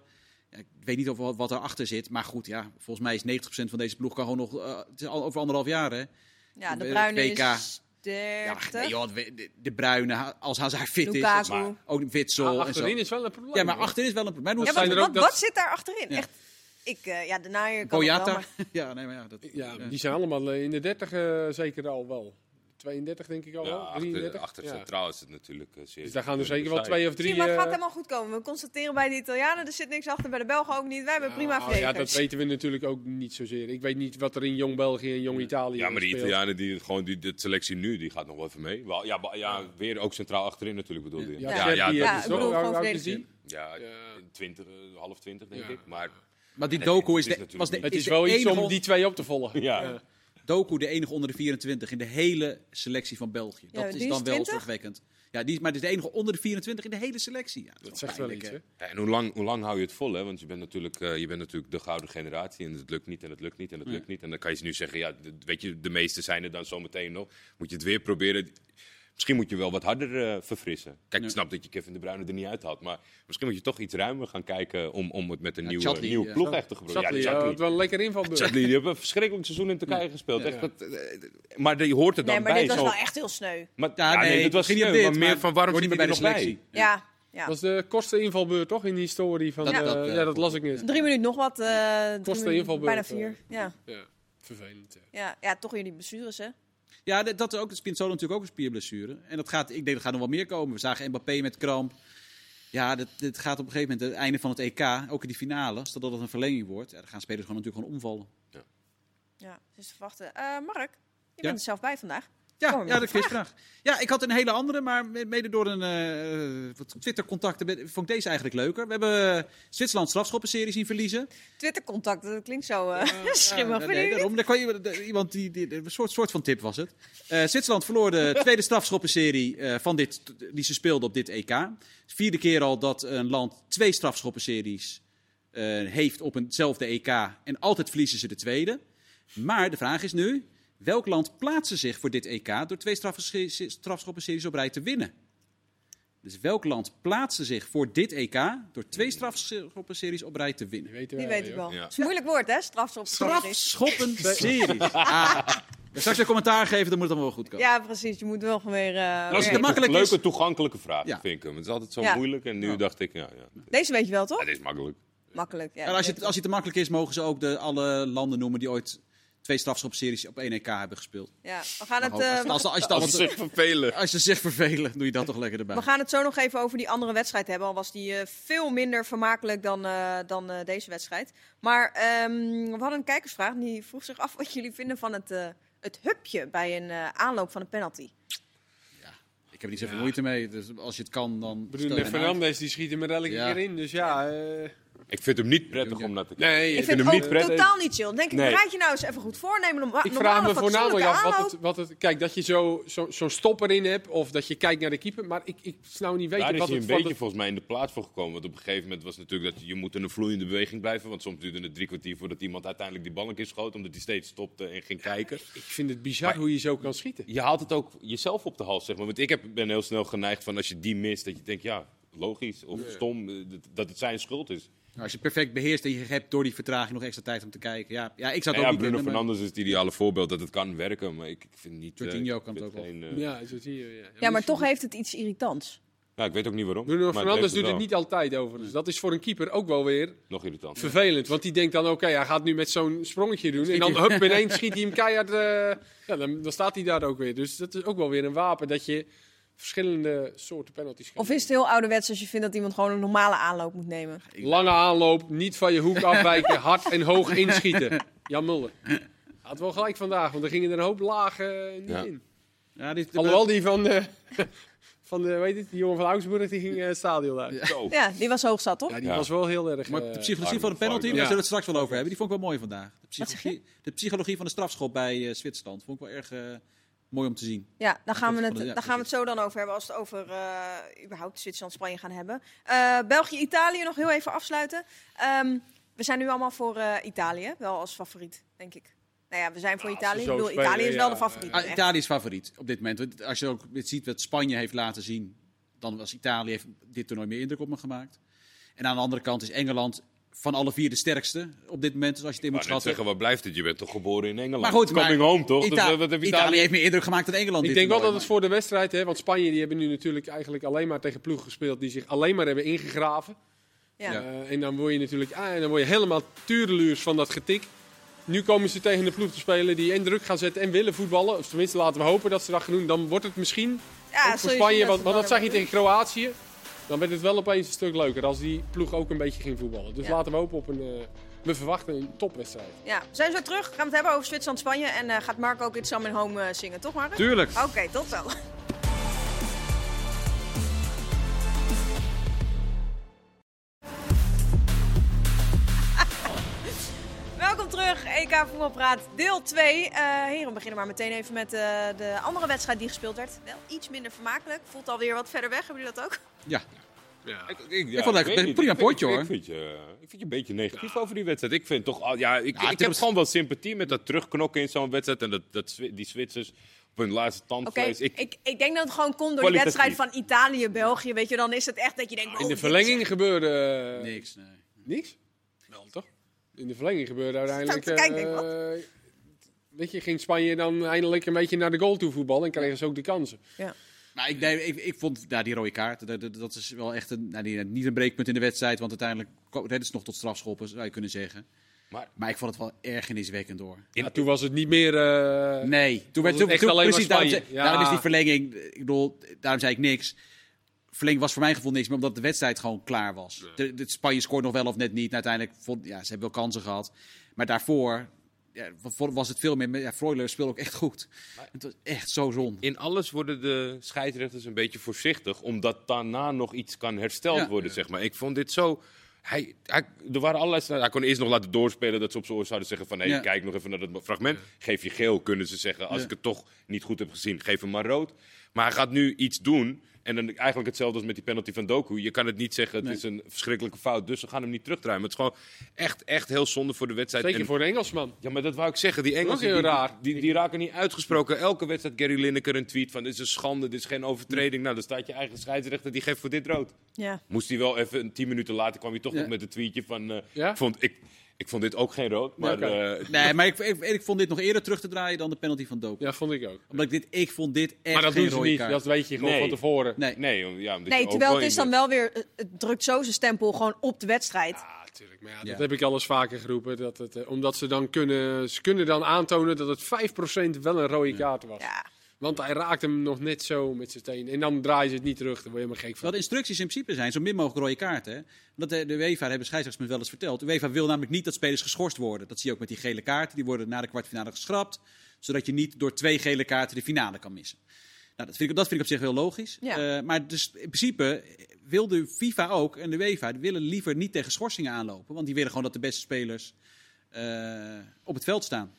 Ja, ik weet niet of wat, wat erachter zit, maar goed, ja, volgens mij is 90% van deze ploeg kan gewoon nog. eh, het is al over anderhalf jaar, hè? Ja, de Het Bruine WK. is Ja, 30. nee, joh, de, Bruine, als Hazard fit Lukaku. is, maar ook Witsel Ah, en zo. achterin is wel een probleem. Ja, maar achterin is wel een probleem. Ja, Hoe zijn wat, er ook wat, dat- wat zit daar achterin? Ja. Echt, ik, eh, ja, de naaier kan het wel, Boyata. maar- Ja, nee, maar ja, dat, Ja, ja. die zijn allemaal eh, in de 30 eh, zeker al wel. 32 denk ik al Ja, wel. achter, 33. achter ja. centraal is het natuurlijk eh, zeer. Dus daar gaan er zeker wel twee of drie. Zie, maar het gaat eh, helemaal goed komen. We constateren bij de Italianen, er zit niks achter. Bij de Belgen ook niet. Wij hebben prima nou, Ja, dat weten we natuurlijk ook niet zozeer. Ik weet niet wat er in Jong België en Jong Italië Ja, maar die speelt. Italianen, die, gewoon die, de selectie nu, die gaat nog wel even mee. Wel, ja, ja, weer ook centraal achterin natuurlijk bedoelde je. Ja, Ja. Ja, bedoel oud is die? Ja. 20, eh, half 20 denk Ja. ik. Maar Maar die Het- Doku het is, de, was de. Het is de wel iets om die twee op te volgen. Ja. Doku de enige onder de 24 in de hele selectie van België. Ja, Dat is is dan wel 20? zorgwekkend. Ja, die is, maar die is de enige onder de 24 in de hele selectie. Ja, Dat zegt wel iets, hè? Ja, en hoe lang, hoe lang hou je het vol? Hè? Want je bent, natuurlijk, eh, je bent natuurlijk de gouden generatie en het lukt niet en het lukt niet en het lukt niet. En dan kan je ze nu zeggen, ja, weet je, de meeste zijn er dan zometeen nog. Moet je het weer proberen. Misschien moet je wel wat harder eh, verfrissen. Kijk, ik Ja. snap dat je Kevin de Bruyne er niet uit had. Maar misschien moet je toch iets ruimer gaan kijken om, om het met een Ja, nieuwe, Chadli, nieuwe ja. ploeg echt te gebruiken. Ja, ja, Chadli. had wel een lekker invalbeurt. Chadli, die hebben een verschrikkelijk seizoen in Turkije gespeeld. Ja. Echt, wat, eh, maar je hoort er dan Nee, maar bij. dit was zo- wel echt heel sneu. Maar, Ja, ja, nee, nee, dit was ging niet sneu, maar dit, meer van waarom zit niet hij bij de selectie. Ja, ja. Dat was de kosteninvalbeurt toch in die historie van. Dat- eh, dat, ja, dat las ik net. Drie minuten nog wat. eh drie Kost de minuten, invalbeurt, Bijna vier. Ja. Ja, vervelend. Ja, ja, toch jullie blessures, hè? Ja, dat, dat is ook. Natuurlijk ook een spierblessure. En dat gaat, ik denk dat gaat nog wel meer komen. We zagen Mbappé met kramp. Ja, dit, dit gaat op een gegeven moment, het einde van het EK, ook in die finale, stel dat het een verlenging wordt, ja, dan gaan spelers gewoon natuurlijk gewoon omvallen. Ja, dus te verwachten. Eh, Mark, je Ja? bent er zelf bij vandaag. Ja, Kom, ja, de quizvraag. Ja, ik had een hele andere, maar mede door een wat Twitter-contacten vond ik deze eigenlijk leuker. We hebben Zwitserland strafschoppenserie zien verliezen. Twitter-contact, dat klinkt zo eh schimmig. Ja, nee, daarom. Daar de- iemand die, die, een soort, soort van tip was het. Eh, Zwitserland verloor de tweede strafschoppenserie van dit, die ze speelde op dit EK. Vierde keer al dat een land twee strafschoppenseries heeft op eenzelfde EK. En altijd verliezen ze de tweede. Maar de vraag is nu, welk land plaatste zich voor dit EK door twee strafschoppenseries op rij te winnen? Dus welk land plaatste zich voor dit EK door twee strafschoppenseries op rij te winnen? Die weet ik wel. Ja. Het is een moeilijk woord, hè? Strafschop. Strafschoppenseries. Ah. Straks een commentaar geven, dan moet het allemaal wel goed komen. Ja, precies. Je moet wel weer... eh, Als het te makkelijk leuke, is- toegankelijke vraag, Ja. vind ik hem. Het is altijd zo Ja. moeilijk en nu Ja. dacht ik, ja, ja, Deze weet je wel, toch? ja, dit is makkelijk. Makkelijk. Ja, En als, je, dit- als je te makkelijk is, mogen ze ook de, alle landen noemen die ooit twee strafschopseries op één EK hebben gespeeld. ja, we gaan het... Eh, Als, als, als, je Als al ze zich vervelen. als ze zich vervelen, doe je dat toch lekker erbij. We gaan het zo nog even over die andere wedstrijd hebben. Al was die eh, veel minder vermakelijk dan, eh, dan eh, deze wedstrijd. Maar ehm, we hadden een kijkersvraag. Die vroeg zich af wat jullie vinden van het, eh, het hupje bij een eh, aanloop van een penalty. Ik heb er niet zoveel moeite mee. Dus als je het kan, dan. Uit. Fernandes die schiet hem er elke Ja. keer in. Dus ja, eh, Ik vind hem niet prettig om naar te kijken. Nee, Ik ik, vind hem niet prettig. totaal niet chill. Dan denk ik, Nee. bereid je nou eens even goed voornemen. Norma ik vraag me voornamelijk af wat het, wat het... Kijk, dat je zo'n zo, zo'n stopper in hebt of dat je kijkt naar de keeper. Maar ik, ik snap niet weten Daar is wat hij het... een beetje het- volgens mij in de plaats voor gekomen. Want op een gegeven moment was natuurlijk dat je moet in een vloeiende beweging blijven. Want soms duurde het drie kwartier voordat iemand uiteindelijk die bal een keer schoot. Omdat hij steeds stopte en ging kijken. Ik vind het bizar Maar- hoe je zo kan schieten. Je haalt het ook jezelf op de hals, zeg maar. Want ik heb, ben heel snel geneigd van als je die mist, dat je denkt, ja, logisch of stom, eh, dat het zijn schuld is. Nou, als je perfect beheerst en je hebt door die vertraging nog extra tijd om te kijken. Ja, ja ik zou het ja, ook niet Bruno kunnen, maar- Fernandes is het ideale voorbeeld dat het kan werken. Maar ik, ik vind niet... eh, Jorginho kan het ook wel. eh, Ja, zo zie je. Ja, Ja, maar toch heeft het iets irritants. ja, ik weet ook niet waarom. Bruno maar Fernandes doet het niet altijd over. Dus dat is voor een keeper ook wel weer Nog irritant. vervelend. Want die denkt dan, oké, hij gaat nu met zo'n sprongetje doen. En dan hup, ineens schiet hij hem keihard. eh, ja, dan, dan staat hij daar ook weer. Dus dat is ook wel weer een wapen dat je verschillende soorten penalties Of is het heel ouderwets als je vindt dat iemand gewoon een normale aanloop moet nemen? Lange aanloop, niet van je hoek afwijken, hard en hoog inschieten. Jan Mulder. Had wel gelijk vandaag, want er gingen er een hoop lagen niet Ja. in. Ja, dit, Alhoewel die van, de, van de, weet het, die jongen van Augsburg, die ging eh, het stadion uit. Zo. Ja, die was hoog zat, toch? Ja, die Ja. was wel heel erg... Maar eh, de psychologie arm van de penalty, daar Ja. zullen we het straks wel over hebben. Die vond ik wel mooi vandaag. De psychologie, de psychologie van de strafschop bij eh, Zwitserland vond ik wel erg eh, mooi om te zien. Ja, daar gaan, we het, de- ja, daar gaan we het zo dan over hebben als we het over eh, überhaupt Zwitserland-Spanje gaan hebben. Eh, België-Italië nog heel even afsluiten. Ehm, we zijn nu allemaal voor eh, Italië, wel als favoriet, denk ik. Nou ja, we zijn voor Ja, Italië. Ik bedoel, Italië is wel ja, de favoriet. Ah. Italië is favoriet op dit moment. Als je ook dit ziet wat Spanje heeft laten zien, dan was Italië heeft dit toernooi meer indruk op me gemaakt. En aan de andere kant is Engeland van alle vier de sterkste op dit moment. Dus als je het in Ik moet schatten. zeggen, waar blijft het? Je bent toch geboren in Engeland? Maar goed, Coming maar home toch? Ita- Dus, wat heb Italië heeft meer indruk gemaakt dan Engeland. Ik denk wel dat het voor de wedstrijd, hè, want Spanje die hebben nu natuurlijk eigenlijk alleen maar tegen ploegen gespeeld die zich alleen maar hebben ingegraven. Ja. Eh, en dan word je natuurlijk ah, en dan word je helemaal tureluurs van dat getik. Nu komen ze tegen een ploeg te spelen die en druk gaan zetten en willen voetballen. Of tenminste, laten we hopen dat ze dat gaan doen. Dan wordt het misschien Ja, voor je Spanje, want, dat want dat zag je tegen Kroatië. Dan werd het wel opeens een stuk leuker als die ploeg ook een beetje ging voetballen. Dus Ja. laten we hopen op een... eh, we verwachten een topwedstrijd. Ja, we zijn zo terug. Gaan we het hebben over Zwitserland-Spanje. En eh, gaat Marco ook It's Some Home eh, zingen, toch Marco? Tuurlijk. Oké, tot zo. Terug, EK Voetbalpraat, deel 2. Eh heren, we beginnen maar meteen even met eh, de andere wedstrijd die gespeeld werd. Wel iets minder vermakelijk. Voelt alweer wat verder weg. Hebben jullie dat ook? Ja. Ja. Ik, ik, Ik vond het een prima potje, hoor. Ik vind, je, ik vind je een beetje negatief over die wedstrijd. Ik vind toch, al- ja, ik, Ja, ik heb gewoon wel sympathie met dat terugknokken in zo'n wedstrijd. En dat, die Zwitsers op hun laatste Oké, tandvlees. ik, Ik, ik, denk dat het gewoon komt door die Kwalitatief. wedstrijd van Italië-België. Weet je, dan is het echt dat je denkt... oh, In de is verlenging gebeurde... Niks, nee. Niks? Wel toch? In de verlenging gebeurde uiteindelijk. Kijk, denk ik, eh, weet je, ging Spanje dan eindelijk een beetje naar de goal toe voetballen en kregen ze ook de kansen. Ja. Maar ik, nee, ik, ik vond nou, die rode kaart, dat, dat, dat is wel echt een, nou, die- niet een breekpunt in de wedstrijd. Want uiteindelijk redden ze nog tot strafschoppen, zou je kunnen zeggen. maar Maar ik vond het wel ergerniswekkend door. Ja, toen was het niet meer. eh, Nee, toen werd het toen, echt toen- alleen maar precies, daarom, Spanje. zei- Ja. daarom is die verlenging, ik bedoel, daarom zei ik niks. Verlenging was voor mijn gevoel niks meer, omdat de wedstrijd gewoon klaar was. De, de Spanje scoort nog wel of net niet. Uiteindelijk vond, ja, ze hebben wel kansen gehad. Maar daarvoor ja, wa- was het veel meer. Ja, Freuler speelde ook echt goed. Het was echt zo zon. in alles worden de scheidsrechters een beetje voorzichtig. Omdat daarna nog iets kan hersteld Ja. worden, zeg maar. Ik vond dit zo... Hij, hij, er waren allerlei, hij kon eerst nog laten doorspelen dat ze op zijn oor zouden zeggen van... hé, Ja. kijk nog even naar dat fragment. Geef je geel, kunnen ze zeggen. Als Ja. ik het toch niet goed heb gezien, geef hem maar rood. Maar hij gaat nu iets doen... En dan eigenlijk hetzelfde als met die penalty van Doku. Je kan het niet zeggen, het Nee. is een verschrikkelijke fout. Dus we gaan hem niet terugdraaien. Maar het is gewoon echt, echt heel zonde voor de wedstrijd. zeker En- voor de Engelsman. ja, maar dat wou ik zeggen. Die Engelsen heel die, raar. Die, die, raken niet uitgesproken. Elke wedstrijd Gary Lineker een tweet van dit is een schande, dit is geen overtreding. Nou, dan staat je eigen scheidsrechter, die geeft voor dit rood. Ja. Moest hij wel even, een tien minuten later kwam hij toch Ja. nog met een tweetje van... eh, Ja? vond, ik, ik vond dit ook geen rood, maar... eh, Nee, maar ik, ik, ik vond dit nog eerder terug te draaien dan de penalty van Doku. Ja, vond ik ook. Omdat ik dit, ik vond dit echt Maar dat geen doen ze niet. kaart. Dat weet je gewoon Nee. van tevoren. Nee. nee, ja, Nee, terwijl wel het is dan wel weer... eh, Het drukt zo zijn stempel gewoon op de wedstrijd. Ja, natuurlijk. Maar ja, Ja. dat heb ik al eens vaker geroepen. Dat het, eh, omdat ze dan kunnen, ze kunnen dan aantonen dat het 5% wel een rode kaart was. Ja. Want hij raakt hem nog net zo met zijn teen. En dan draaien ze het niet terug. Daar word je helemaal gek van. Wat de instructies in principe zijn, zo min mogelijk rode kaarten. Hè? Want de, de UEFA, hebben scheidsrechters me wel eens verteld. De UEFA wil namelijk niet dat spelers geschorst worden. Dat zie je ook met die gele kaarten. Die worden na de kwartfinale geschrapt. Zodat je niet door twee gele kaarten de finale kan missen. Nou, dat, vind ik, dat vind ik op zich heel logisch. Ja. Eh, maar dus in principe wil de FIFA ook en de UEFA willen liever niet tegen schorsingen aanlopen. Want die willen gewoon dat de beste spelers eh, op het veld staan.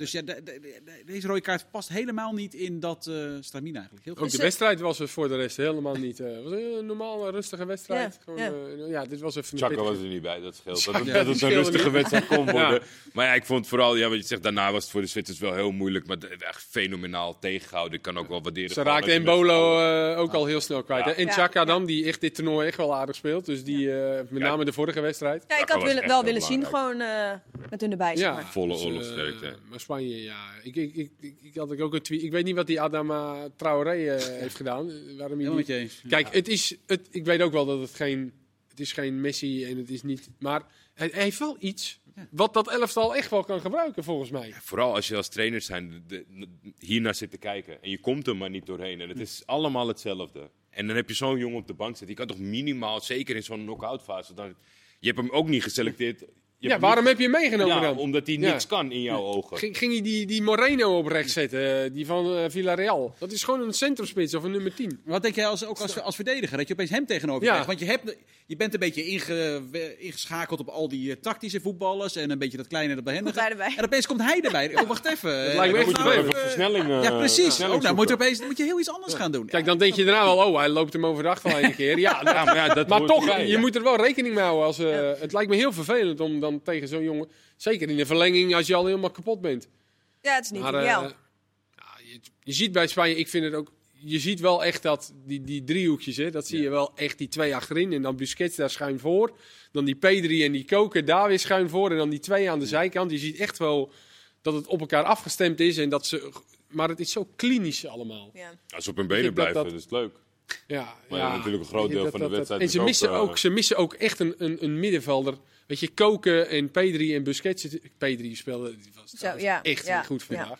Dus ja, de- de- de- deze rode kaart past helemaal niet in dat uh, stramien eigenlijk. Heel. Ook de wedstrijd was er voor de rest helemaal niet. eh, Het was een normale, rustige wedstrijd. Ja, Gewoon, ja. eh, ja, dit was even een Chaka was er niet bij, dat scheelt. Dat, het- dat het een rustige niet. wedstrijd kon Ja. worden. Maar ja, ik vond vooral, ja, wat je zegt, daarna was het voor de Zwitsers wel heel moeilijk. Maar echt fenomenaal tegengehouden. Ik kan ook wel waarderen. Ze z'n Embolo eh, ook al heel snel kwijt. Ja. hè. En Chaka ja. dan, die echt dit toernooi echt wel aardig speelt. Dus die, eh, met name de vorige wedstrijd. Ja, ik had wel willen zien, gewoon eh, met hun erbij. Ja. Volle Dus, oorlogssterkte. maar Spanje, ja. Ik, ik, ik, ik, ik had ook een tweet. Ik weet niet wat die Adama Traoré eh, heeft gedaan. Waarom hij Helemaal die- met je eens. Kijk, het is, het, ik weet ook wel dat het geen, het is geen Messi en het is niet. Maar hij, hij heeft wel iets wat dat elftal echt wel kan gebruiken, volgens mij. Vooral als je als trainer zijn, hiernaar zit te kijken. En je komt er maar niet doorheen. En het is allemaal hetzelfde. En dan heb je zo'n jongen op de bank zitten. Je kan toch minimaal, zeker in zo'n knock-out fase. Dan, je hebt hem ook niet geselecteerd. Je Ja, waarom niet- heb je hem meegenomen Ja, dan? omdat hij Ja. niks kan in jouw ogen. Ging, ging hij die, die Moreno op rechts zetten, eh, die van eh, Villarreal? Dat is gewoon een centrumspits of een nummer 10. Maar Wat denk jij als, ook als, als verdediger? Dat je opeens hem tegenover Ja. krijgt. Want je, hebt, je bent een beetje inge, we- ingeschakeld op al die eh, tactische voetballers. En een beetje dat kleine, dat behendige. Komt hij erbij? En opeens komt hij erbij. Oh, wacht even. Dat Eh, lijkt me Dan echt moet je leuk. wel even versnelling eh, Ja, precies. versnelling Oh, nou moet, je opeens, dan moet je heel iets anders gaan doen. Kijk, dan denk je daarna wel, oh, hij loopt hem over de achterlijn een keer. Ja, Ja, maar ja, dat maar toch, je moet er wel rekening mee houden. Als, eh, Het lijkt me heel vervelend om dan tegen zo'n jongen... Zeker in de verlenging als je al helemaal kapot bent. Ja, het is niet Maar, eh, ideaal. ja, je, je ziet bij Spanje, ik vind het ook... Je ziet wel echt dat die, die driehoekjes, hè, dat zie je wel echt die twee achterin. En dan Busquets daar schuin voor. Dan die Pedri en die Koker daar weer schuin voor. En dan die twee aan de zijkant. Je ziet echt wel dat het op elkaar afgestemd is. En dat ze, maar het is zo klinisch allemaal. ja. Als ze op hun benen blijven, dat- dat is leuk. Ja, Maar ja, natuurlijk een groot deel dat- van de wedstrijd En ze ook, missen, eh, ook, ze missen ook echt een, een, een middenvelder. Weet je, Koken en Pedri en Busquets. Pedri speelde die was ja, echt ja, niet goed vandaag.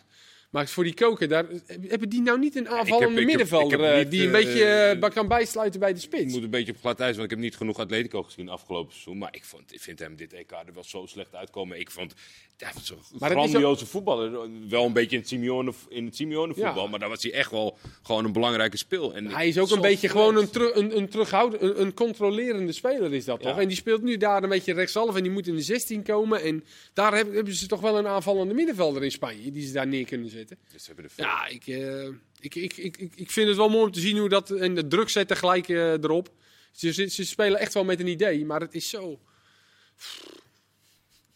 Maar voor die Koken, daar, hebben die nou niet een heb- aanvallende ik heb- middenvelder ik heb eh, niet, die een eh, beetje eh, kan bijsluiten bij de Ik spits? moet een beetje op glad ijs, want ik heb niet genoeg Atletico gezien afgelopen seizoen. Maar ik, vond, ik vind hem dit EK er wel zo slecht uitkomen. Ik vond ja, het is grandioze voetballer. Wel een beetje in het Simeone, in het Simeone voetbal, Ja. maar daar was hij echt wel gewoon een belangrijke speel. En Hij is ook een beetje gewoon een, teru- een, een terughouden, een, een controlerende speler is dat Ja. toch? En die speelt nu daar een beetje rechtshalf en die moet in de 16 komen. En daar hebben, hebben ze toch wel een aanvallende middenvelder in Spanje die ze daar neer kunnen zetten. Dus ze hebben er veel. Ja, ik, eh, ik, ik, ik, ik, ik vind het wel mooi om te zien hoe dat. En de druk zetten gelijk eh, erop. Ze, ze, ze spelen echt wel met een idee, maar het is zo.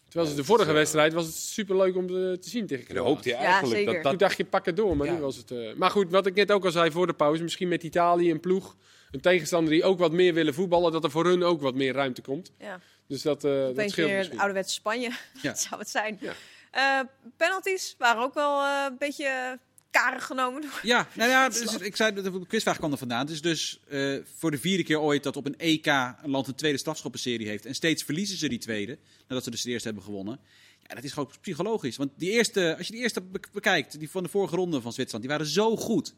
Terwijl ze de vorige wedstrijd was het superleuk om te, te zien tegen En dan hoopt hij Ja, eigenlijk dat Toen dat... dacht je, pak het door, maar Ja. nu was het... eh, Maar goed, wat ik net ook al zei voor de pauze, misschien met Italië een ploeg, een tegenstander die ook wat meer willen voetballen, dat er voor hun ook wat meer ruimte komt. ja. Dus dat, eh dat scheelt misschien. ouderwets Spanje. Ja. dat zou het zijn. Eh, penalties waren ook wel eh, een beetje karig genomen. Ja, nou ja, dus ik zei dat de quizvraag kwam er vandaan. Het is dus eh, voor de vierde keer ooit dat op een EK een land een tweede strafschoppenserie heeft. En steeds verliezen ze die tweede, nadat ze dus de eerste hebben gewonnen. Ja, dat is gewoon psychologisch. Want die eerste, als je die eerste be- bekijkt, die van de vorige ronde van Zwitserland, die waren zo goed.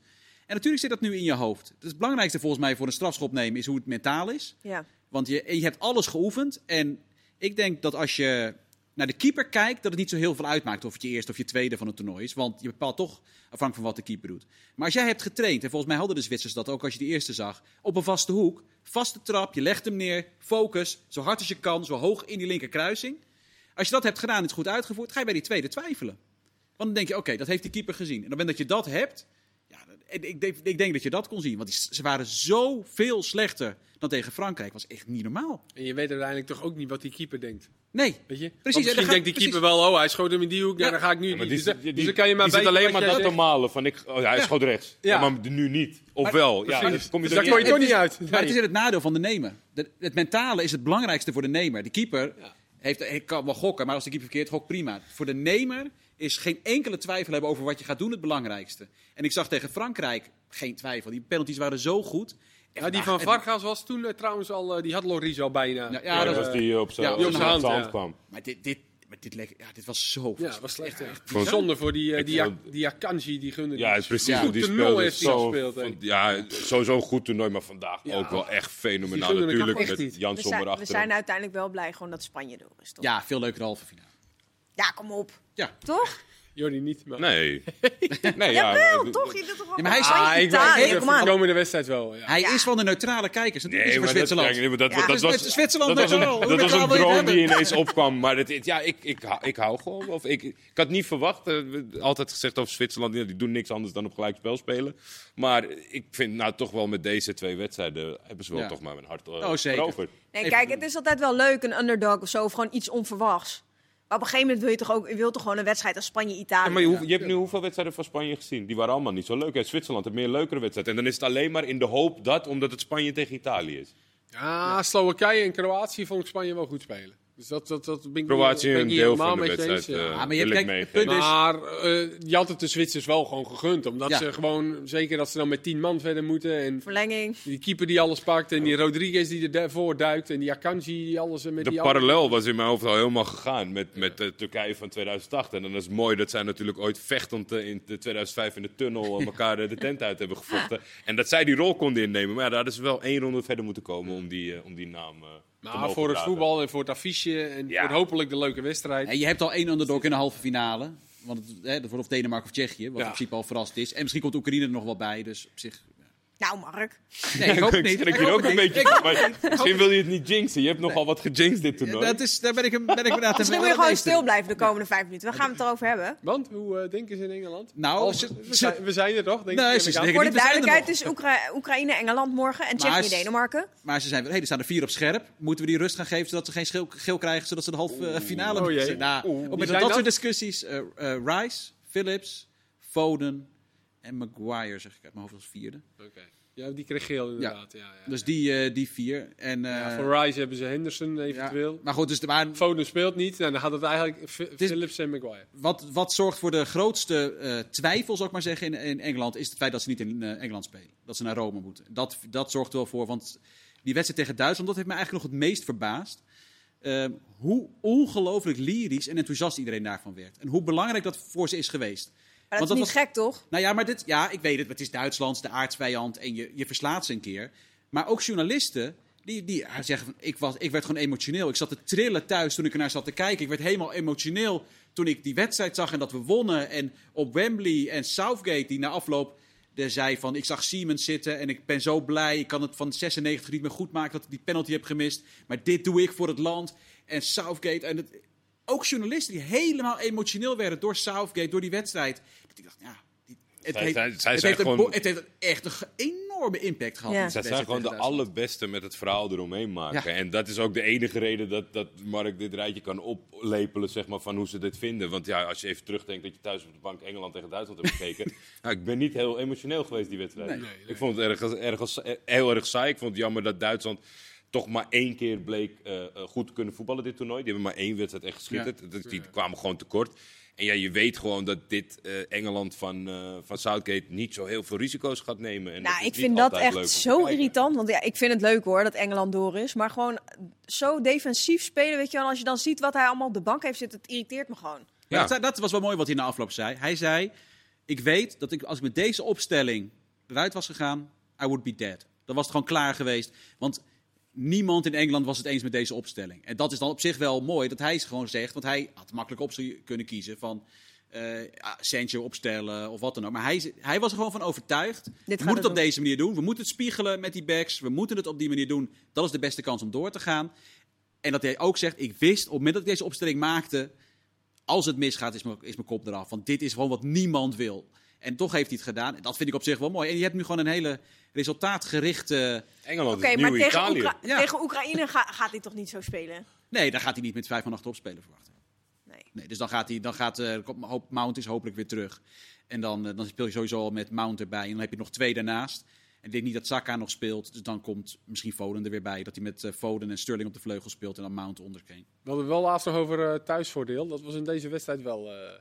En natuurlijk zit dat nu in je hoofd. Het belangrijkste volgens mij voor een strafschop nemen is hoe het mentaal is. Ja. Want je, je hebt alles geoefend. En ik denk dat als je naar de keeper kijkt, dat het niet zo heel veel uitmaakt of het je eerste of je tweede van het toernooi is. Want je bepaalt toch afhankelijk van wat de keeper doet. Maar als jij hebt getraind, en volgens mij hadden de Zwitsers dat ook als je die eerste zag, op een vaste hoek, vaste trap, je legt hem neer, focus, zo hard als je kan, zo hoog in die linker kruising. Als je dat hebt gedaan en het goed uitgevoerd, ga je bij die tweede twijfelen. Want dan denk je, oké, dat heeft die keeper gezien. En op het moment dat je dat hebt, ik, ik, denk- ik denk dat je dat kon zien. Want die- ze waren zoveel slechter dan tegen Frankrijk. was echt niet normaal. En je weet uiteindelijk toch ook niet wat die keeper denkt. Nee, Weet je? Precies, Want misschien denkt die keeper wel, oh, hij schoot hem in die hoek, ja, Ja. dan ga ik nu Ja, maar niet. die, Dus, die, dus dan kan je maar die zit alleen maar dat te malen van ik, oh, hij schoot rechts. Ja. Ja. maar nu niet. Of wel. Ja, dan kom je Dus er daar kon je toch niet uit. Maar het is het nadeel van de nemer. De- het mentale is het belangrijkste voor de nemer. De keeper heeft, hij kan wel gokken, maar als de keeper verkeerd gokt, prima. Voor de nemer is geen enkele twijfel hebben over wat je gaat doen het belangrijkste. En ik zag tegen Frankrijk geen twijfel. Die penalties waren zo goed. Ja, die van Vargas was toen eh, trouwens al, eh, die had Loris al bijna. Ja, ja, Ja, dat was die op zijn ja, die hand, hand, ja. kwam. Maar dit, dit, maar dit, leek- ja, dit was zo... Ja, was slecht. hè. vond- Zonde voor die, Ik die, vond- die Akanji, die gunde Ja, die. precies. Ja. want Die Goed toernooi heeft hij zo, gespeeld, van- Ja, sowieso een goed toernooi, maar vandaag Ja. ook wel echt fenomenaal. Die Natuurlijk met echt. Jan We Sommer zijn, we achter zijn uiteindelijk wel blij gewoon dat Spanje door is, toch? Ja, veel leuker halve finale. Ja, kom op. Ja, Toch? Jordi niet. Maar... Nee. nee ja, Jawel, maar- toch? Je doet toch al Ja, maar hij is- Ah, ik weet aan. komende wedstrijd wel. Ja. Hij Ja. is van de neutrale kijkers. Natuurlijk is Nee, voor dat, Zwitserland. ja, nee, maar dat, dat, Dus was, Zwitserland dat was een, dat was een droom die ineens opkwam. Maar het, ja, ik, ik, hou- ik hou gewoon. Of ik, ik had niet verwacht. eh, altijd gezegd over Zwitserland. Die doen niks anders dan op gelijk spel spelen. Maar ik vind nou toch wel met deze twee wedstrijden. hebben ze wel Ja. toch maar mijn hart uh, Oh, zeker. veroverd. Nee, kijk, het is altijd wel leuk, een underdog of zo, of gewoon iets onverwachts. Maar op een gegeven moment wil je toch ook je wilt toch gewoon een wedstrijd als Spanje-Italië. Ja, maar je, je hebt nu hoeveel wedstrijden van Spanje gezien? Die waren allemaal niet zo leuk. En Zwitserland heeft meer leukere wedstrijden. En dan is het alleen maar in de hoop dat, omdat het Spanje tegen Italië is. Ja, Slowakije en Kroatië vond ik Spanje wel goed spelen. Dus dat, dat, dat ben ik Kroatië een deel van de wedstrijd. eens, eh, ja. Ja, maar je hebt- kijk, punt is- Maar eh, je had het de Zwitsers wel gewoon gegund. Omdat Ja. ze gewoon, zeker dat ze dan met tien man verder moeten. En Verlenging. die keeper die alles pakt. En die Rodriguez die ervoor duikt. En die Akanji die alles eh, met De die parallel was in mijn hoofd al helemaal gegaan met, met de Turkije van 2008. En dan is het mooi dat zij natuurlijk ooit vechtend eh, in de 2005 in de tunnel eh, elkaar eh, de tent uit hebben gevochten. En dat zij die rol konden innemen. Maar ja, daar hadden ze wel één ronde verder moeten komen om die, eh, om die naam eh Maar mogen voor het voetbal en voor het affiche. En Ja. voor hopelijk de leuke wedstrijd. En je hebt al één underdog in de halve finale. Want het, hè, of Denemarken of Tsjechië. Wat Ja. in principe al verrast is. En misschien komt Oekraïne er nog wel bij. Dus op zich... Nou, Mark. Nee, ik hoop het niet. Ik ook een beetje van. Maar misschien wil je het niet jinxen. Je hebt nogal wat gejinxed dit toernooi. Dat is, daar ben ik, ben ik inderdaad Misschien moet je gewoon stil blijven de komende vijf minuten. We gaan het erover hebben. Want, hoe eh, denken ze in Engeland? Nou, Als- ze- we, zijn, we zijn er toch? Denk Nee, ik, ze Voor de duidelijkheid is Oekra- Oekraïne-Engeland morgen en Maar- Tsjechië-Denemarken. Maar ze zijn wel, hey, er staan er vier op scherp. Moeten we die rust gaan geven zodat ze geen schil, geel krijgen, zodat ze de halve eh, finale Oh jee. Nou, op met dat dat? soort discussies. eh eh, Rice, Phillips, Foden en Maguire, zeg ik uit mijn hoofd als vierde. Oké. Ja, die kreeg geel inderdaad. Ja. Ja, Dus die, eh, die vier. En, eh, Ja, voor Rice hebben ze Henderson eventueel. ja. Maar goed, dus de, maar Foden speelt niet. Nou, dan gaat het eigenlijk Phillips en Maguire. wat, wat zorgt voor de grootste eh, twijfel, zou ik maar zeggen, in, in Engeland, is het feit dat ze niet in Engeland spelen. Dat ze naar Rome moeten. Dat, dat zorgt er wel voor, want die wedstrijd tegen Duitsland, dat heeft me eigenlijk nog het meest verbaasd. Eh, hoe ongelooflijk lyrisch en enthousiast iedereen daarvan werd. En hoe belangrijk dat voor ze is geweest. Maar dat Want is dat niet was- gek, toch? Nou ja, maar dit, ja, ik weet het. Het is Duitsland, de aardsvijand en je, je verslaat ze een keer. Maar ook journalisten, die, die zeggen van, ik, was, ik werd gewoon emotioneel. Ik zat te trillen thuis toen ik ernaar zat te kijken. Ik werd helemaal emotioneel toen ik die wedstrijd zag en dat we wonnen. En op Wembley en Southgate, die na afloop zei van, ik zag Siemens zitten en ik ben zo blij. Ik kan het van 96 niet meer goed maken dat ik die penalty heb gemist. Maar dit doe ik voor het land. En Southgate en het, ook journalisten die helemaal emotioneel werden door Southgate, door die wedstrijd. Dat ik dacht, ja, die- het Zij heeft, zijn- zij het zijn heeft een gewoon- bo- het heeft echt een enorme impact gehad. Ja. in Zij zijn gewoon de allerbeste met het verhaal eromheen maken. Ja. En dat is ook de enige reden dat, dat Mark dit rijtje kan oplepelen, zeg maar, van hoe ze dit vinden. Want ja, als je even terugdenkt dat je thuis op de bank Engeland tegen Duitsland hebt gekeken. nou, ik ben niet heel emotioneel geweest die wedstrijd. Nee. Nee, nee. Ik vond het erg, erg, heel erg saai. Ik vond het jammer dat Duitsland toch maar één keer bleek eh, eh, goed te kunnen voetballen dit toernooi. Die hebben maar één wedstrijd echt geschitterd. Dus Die kwamen gewoon tekort. En ja, je weet gewoon dat dit eh, Engeland van, eh, van Southgate niet zo heel veel risico's gaat nemen. En dat Nou, ik vind dat echt zo irritant. Want ja, ik vind het leuk hoor dat Engeland door is. Maar gewoon zo defensief spelen, weet je wel. Als je dan ziet wat hij allemaal op de bank heeft zitten, het irriteert me gewoon. Ja. dat, dat was wel mooi wat hij na afloop zei. Hij zei, ik weet dat ik, als ik met deze opstelling eruit was gegaan, I would be dead. Dan was het gewoon klaar geweest. Want niemand in Engeland was het eens met deze opstelling. En dat is dan op zich wel mooi dat hij gewoon zegt, want hij had makkelijk op kunnen kiezen van... eh ja, Sancho opstellen of wat dan ook. Maar hij, hij was er gewoon van overtuigd. we moeten het het op doen. deze manier doen. We moeten het spiegelen met die backs. We moeten het op die manier doen. Dat is de beste kans om door te gaan. En dat hij ook zegt, ik wist op het moment dat ik deze opstelling maakte... als het misgaat, is mijn, is mijn kop eraf. Want dit is gewoon wat niemand wil. En toch heeft hij het gedaan. En dat vind ik op zich wel mooi. En je hebt nu gewoon een hele resultaatgerichte... Engeland Oké, maar tegen, Italië. Oekra- Ja. tegen Oekraïne ga- gaat hij toch niet zo spelen? Nee, daar gaat hij niet met vijf van achterop spelen verwachten. Nee. Nee, dus dan gaat hij, dan gaat, eh, Mount is hopelijk weer terug. En dan, eh, dan speel je sowieso al met Mount erbij. En dan heb je nog twee daarnaast. En ik denk niet dat Saka nog speelt. Dus dan komt misschien Foden er weer bij. Dat hij met eh, Foden en Sterling op de vleugel speelt en dan Mount onderkeen. We hadden wel laatst nog over eh, thuisvoordeel. Dat was in deze wedstrijd wel, eh,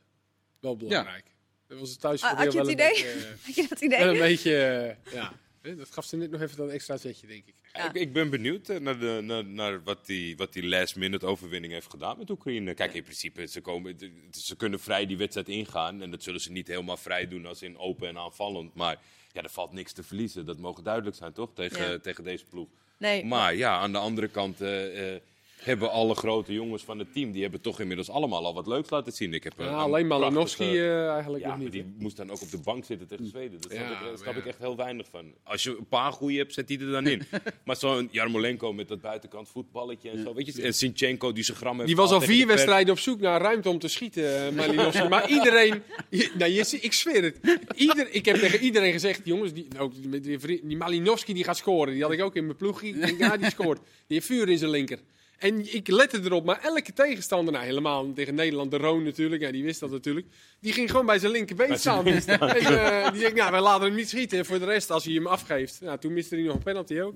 wel belangrijk. Dat was het thuisvoordeel Ah, had je het wel idee? Een beetje, Had je dat wel een idee? beetje ja. Dat gaf ze net nog even dat extra zetje, denk ik. Ja. Ik, ik ben benieuwd eh, naar, de, naar, naar wat die, wat die last minute overwinning heeft gedaan met Oekraïne. Kijk, in principe, ze, komen, ze kunnen vrij die wedstrijd ingaan. En dat zullen ze niet helemaal vrij doen als in open en aanvallend. Maar ja, er valt niks te verliezen. Dat mogen duidelijk zijn, toch? Tegen, Ja. tegen deze ploeg. Nee. Maar ja, aan de andere kant, eh, eh, hebben alle grote jongens van het team, die hebben toch inmiddels allemaal al wat leuks laten zien. Ik heb een- Ja, een alleen Malinowski prachtige- eh, eigenlijk Ja, nog niet. die moest dan ook op de bank zitten tegen Zweden. Daar snap, Ja, ik, snap ja. ik echt heel weinig van. Als je een paar goeie hebt, zet die er dan in. maar zo'n Jarmolenko met dat buitenkant voetballetje en zo. Weet je, en Sinchenko die zijn gram heeft Die was al vier wedstrijden op zoek naar ruimte om te schieten, eh, Malinowski. maar iedereen, je, nou, je, ziet- ik zweer het. Ieder, ik heb tegen iedereen gezegd, jongens, die, ook die, Malinowski die gaat scoren. Die had ik ook in mijn ploeg. Ja, die scoort. Die heeft vuur in zijn linker. En ik lette erop, maar elke tegenstander, nou helemaal tegen Nederland, de Roon natuurlijk, ja, die wist dat natuurlijk. Die ging gewoon bij zijn linkerbeen staan. En, eh, die denkt, nou, wij laten hem niet schieten. En voor de rest, als hij hem afgeeft. Nou, toen miste hij nog een penalty ook.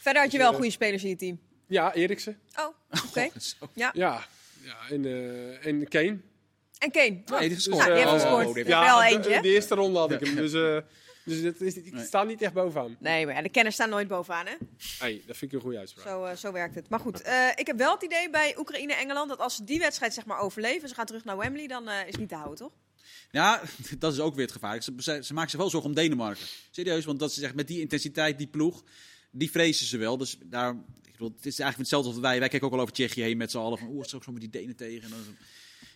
Verder had je wel goede spelers in je team. Ja, Eriksen. Oh, oké. Zo. Ja. Ja, ja en, eh, en Kane. En Kane. Nee, dit is Nou, scoren. die heeft Oh, gescoord. oh, die Ja, wel de- eentje. hè? De, eerste ronde had ik hem. Dus, eh, dus dat is, ik sta niet echt bovenaan. Nee, maar ja, de kenners staan nooit bovenaan, hè? Hey, dat vind ik een goede uitspraak. Zo, eh, zo werkt het. Maar goed, eh, ik heb wel het idee bij Oekraïne-Engeland dat als ze die wedstrijd zeg maar overleven, ze gaan terug naar Wembley, dan eh, is het niet te houden, toch? Ja, dat is ook weer het gevaar. Ze, ze, ze maken zich wel zorgen om Denemarken. Serieus, want dat ze zegt met die intensiteit, die ploeg, die vrezen ze wel. Dus daar, ik bedoel, het is eigenlijk hetzelfde als wij. Wij kijken ook al over Tsjechië heen met z'n allen van, oeh, straks zo met die Denen tegen. En dan-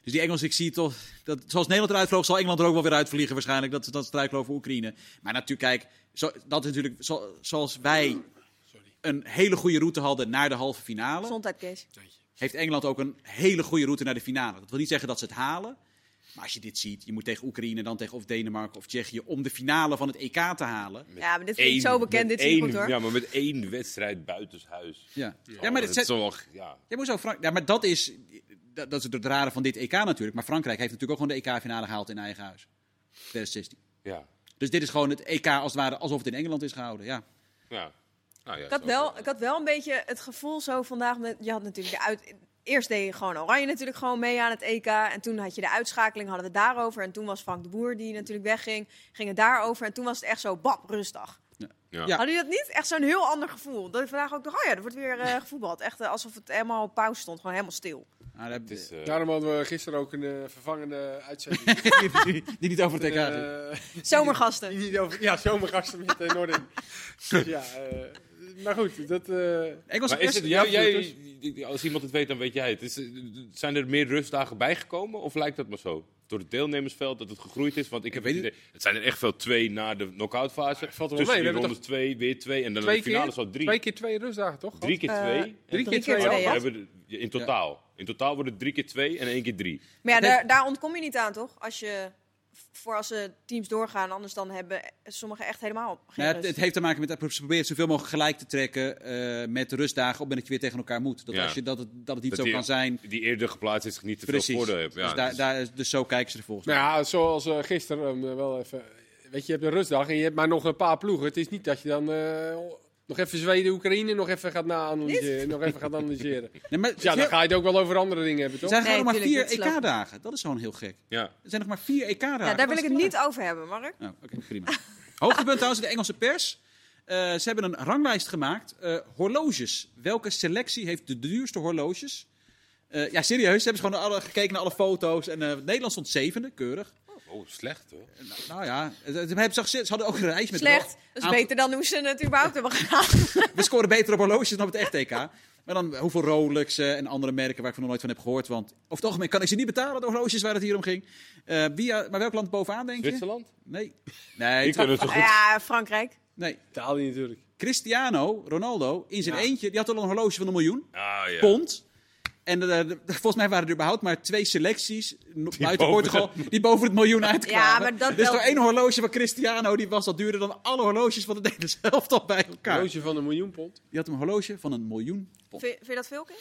Dus die Engelsen, ik zie toch, dat, zoals Nederland eruit vloog, zal Engeland er ook wel weer uitvliegen waarschijnlijk. Dat, dat struikelen over Oekraïne. Maar natuurlijk, kijk, zo, dat is natuurlijk, zo- zoals wij een hele goede route hadden naar de halve finale Gezondheid, Kees. heeft Engeland ook een hele goede route naar de finale. Dat wil niet zeggen dat ze het halen. Maar als je dit ziet, je moet tegen Oekraïne, dan tegen of Denemarken of Tsjechië om de finale van het EK te halen. Ja, maar dit vind ik Eén- zo bekend. Dit goed, hoor. Ja, maar met één wedstrijd buitenshuis. Ja, Oh, ja maar, dat is ja. ja, maar, zo Frank, ja, maar dat is, dat, dat is het rare van dit EK natuurlijk. Maar Frankrijk heeft natuurlijk ook gewoon de EK-finale gehaald in eigen huis. 2016. Ja. Dus dit is gewoon het EK als het ware, alsof het in Engeland is gehouden. Ja. Ja. Nou ja, Ik had, wel, ik had wel een beetje het gevoel zo vandaag. Met, je had natuurlijk de uit. Eerst deed je gewoon Oranje natuurlijk gewoon mee aan het EK. En toen had je de uitschakeling, hadden we het daarover. En toen was Frank de Boer die natuurlijk wegging. Ging het daarover. En toen was het echt zo, bap, rustig. Ja. Ja. Hadden jullie dat niet? Echt zo'n heel ander gevoel. Dat ik vandaag ook dacht, oh ja, er wordt weer eh, gevoetbald. Echt eh, alsof het helemaal op pauze stond. Gewoon helemaal stil. Nou, Het is, eh, Daarom hadden we gisteren ook een eh, vervangende uitzending. die, die niet over het EK ging. Zomergasten. die niet over, ja, zomergasten met uh, Noordin. Dus ja, eh, maar goed, dat... eh, Engelse Maar is het, jij, jij, als iemand het weet, dan weet jij het. Is, zijn er meer rustdagen bijgekomen of lijkt dat maar zo? Door het deelnemersveld dat het gegroeid is? Want ik heb weet het idee, het zijn er echt veel twee na de knock-out fase. valt wel Tussen mee, we die hebben rondes twee, weer twee en dan twee de finale keer, zo drie. twee keer twee rustdagen, toch? Drie keer Eh, twee. Drie Drie keer twee, twee, ja. Hebben in totaal. In totaal worden het drie keer twee en één keer drie. Maar ja, daar, daar ontkom je niet aan, toch? Als je, voor als ze teams doorgaan, anders dan hebben sommigen echt helemaal geen Nou ja, het, rust. het heeft te maken met dat ze proberen zoveel mogelijk gelijk te trekken eh, met de rustdagen op het moment dat je weer tegen elkaar moet. Dat, Ja. als je, dat, het, dat het niet Dat zo die- kan zijn. Die eerder geplaatst is niet te Precies. veel voordeel heeft. Ja, dus, daar, dus- daar, is- dus zo kijken ze er volgens mij. Nou ja, zoals eh, gisteren, um, wel even... Weet je, je hebt een rustdag en je hebt maar nog een paar ploegen. Het is niet dat je dan eh, nog even Zweden, Oekraïne nog even gaat na-analyseren. Nog even gaat analyseren. Nee, maar Ja, dan ga je het ook wel over andere dingen hebben, er toch? zijn gewoon Nee, nog maar vier EK-dagen. Dat is gewoon heel gek. ja. Er zijn nog maar vier EK-dagen. ja, daar wil ik het niet over hebben, Mark. Oh, Oké, prima. Hoogtepunt trouwens, de Engelse pers. Eh, ze hebben een ranglijst gemaakt. Eh, horloges. Welke selectie heeft de duurste horloges? Eh, ja, serieus. Ze hebben gewoon alle, gekeken naar alle foto's. En eh, Nederland stond zevende, keurig. Oh, slecht hoor. Nou, nou ja, ze, ze hadden ook een reis met Slecht. Dat is aantal- beter dan hoe ze het überhaupt hebben gedaan. We scoren beter op horloges dan op het echte EK. Maar dan hoeveel Rolex eh, en andere merken waar ik van nog nooit van heb gehoord. Want over het algemeen kan ik ze niet betalen, de horloges waar het hier om ging. Eh, wie, maar welk land bovenaan, denk je? Zwitserland? Nee. Nee, Die kunnen het zo goed. ja, Frankrijk. nee. Italië natuurlijk. Cristiano Ronaldo in zijn Ja. eentje, die had al een horloge van een miljoen Ah, ja. pond. En eh, volgens mij waren er überhaupt maar twee selecties boven Portugal die boven het miljoen uitkwamen. Ja, maar dat dus wel- er één horloge van Cristiano, die was al duurder dan alle horloges van de Nederlandse helft al bij elkaar. Horloge van een miljoen pond. Die had een horloge van een miljoen pond. Vind, vind je dat veel, Kim?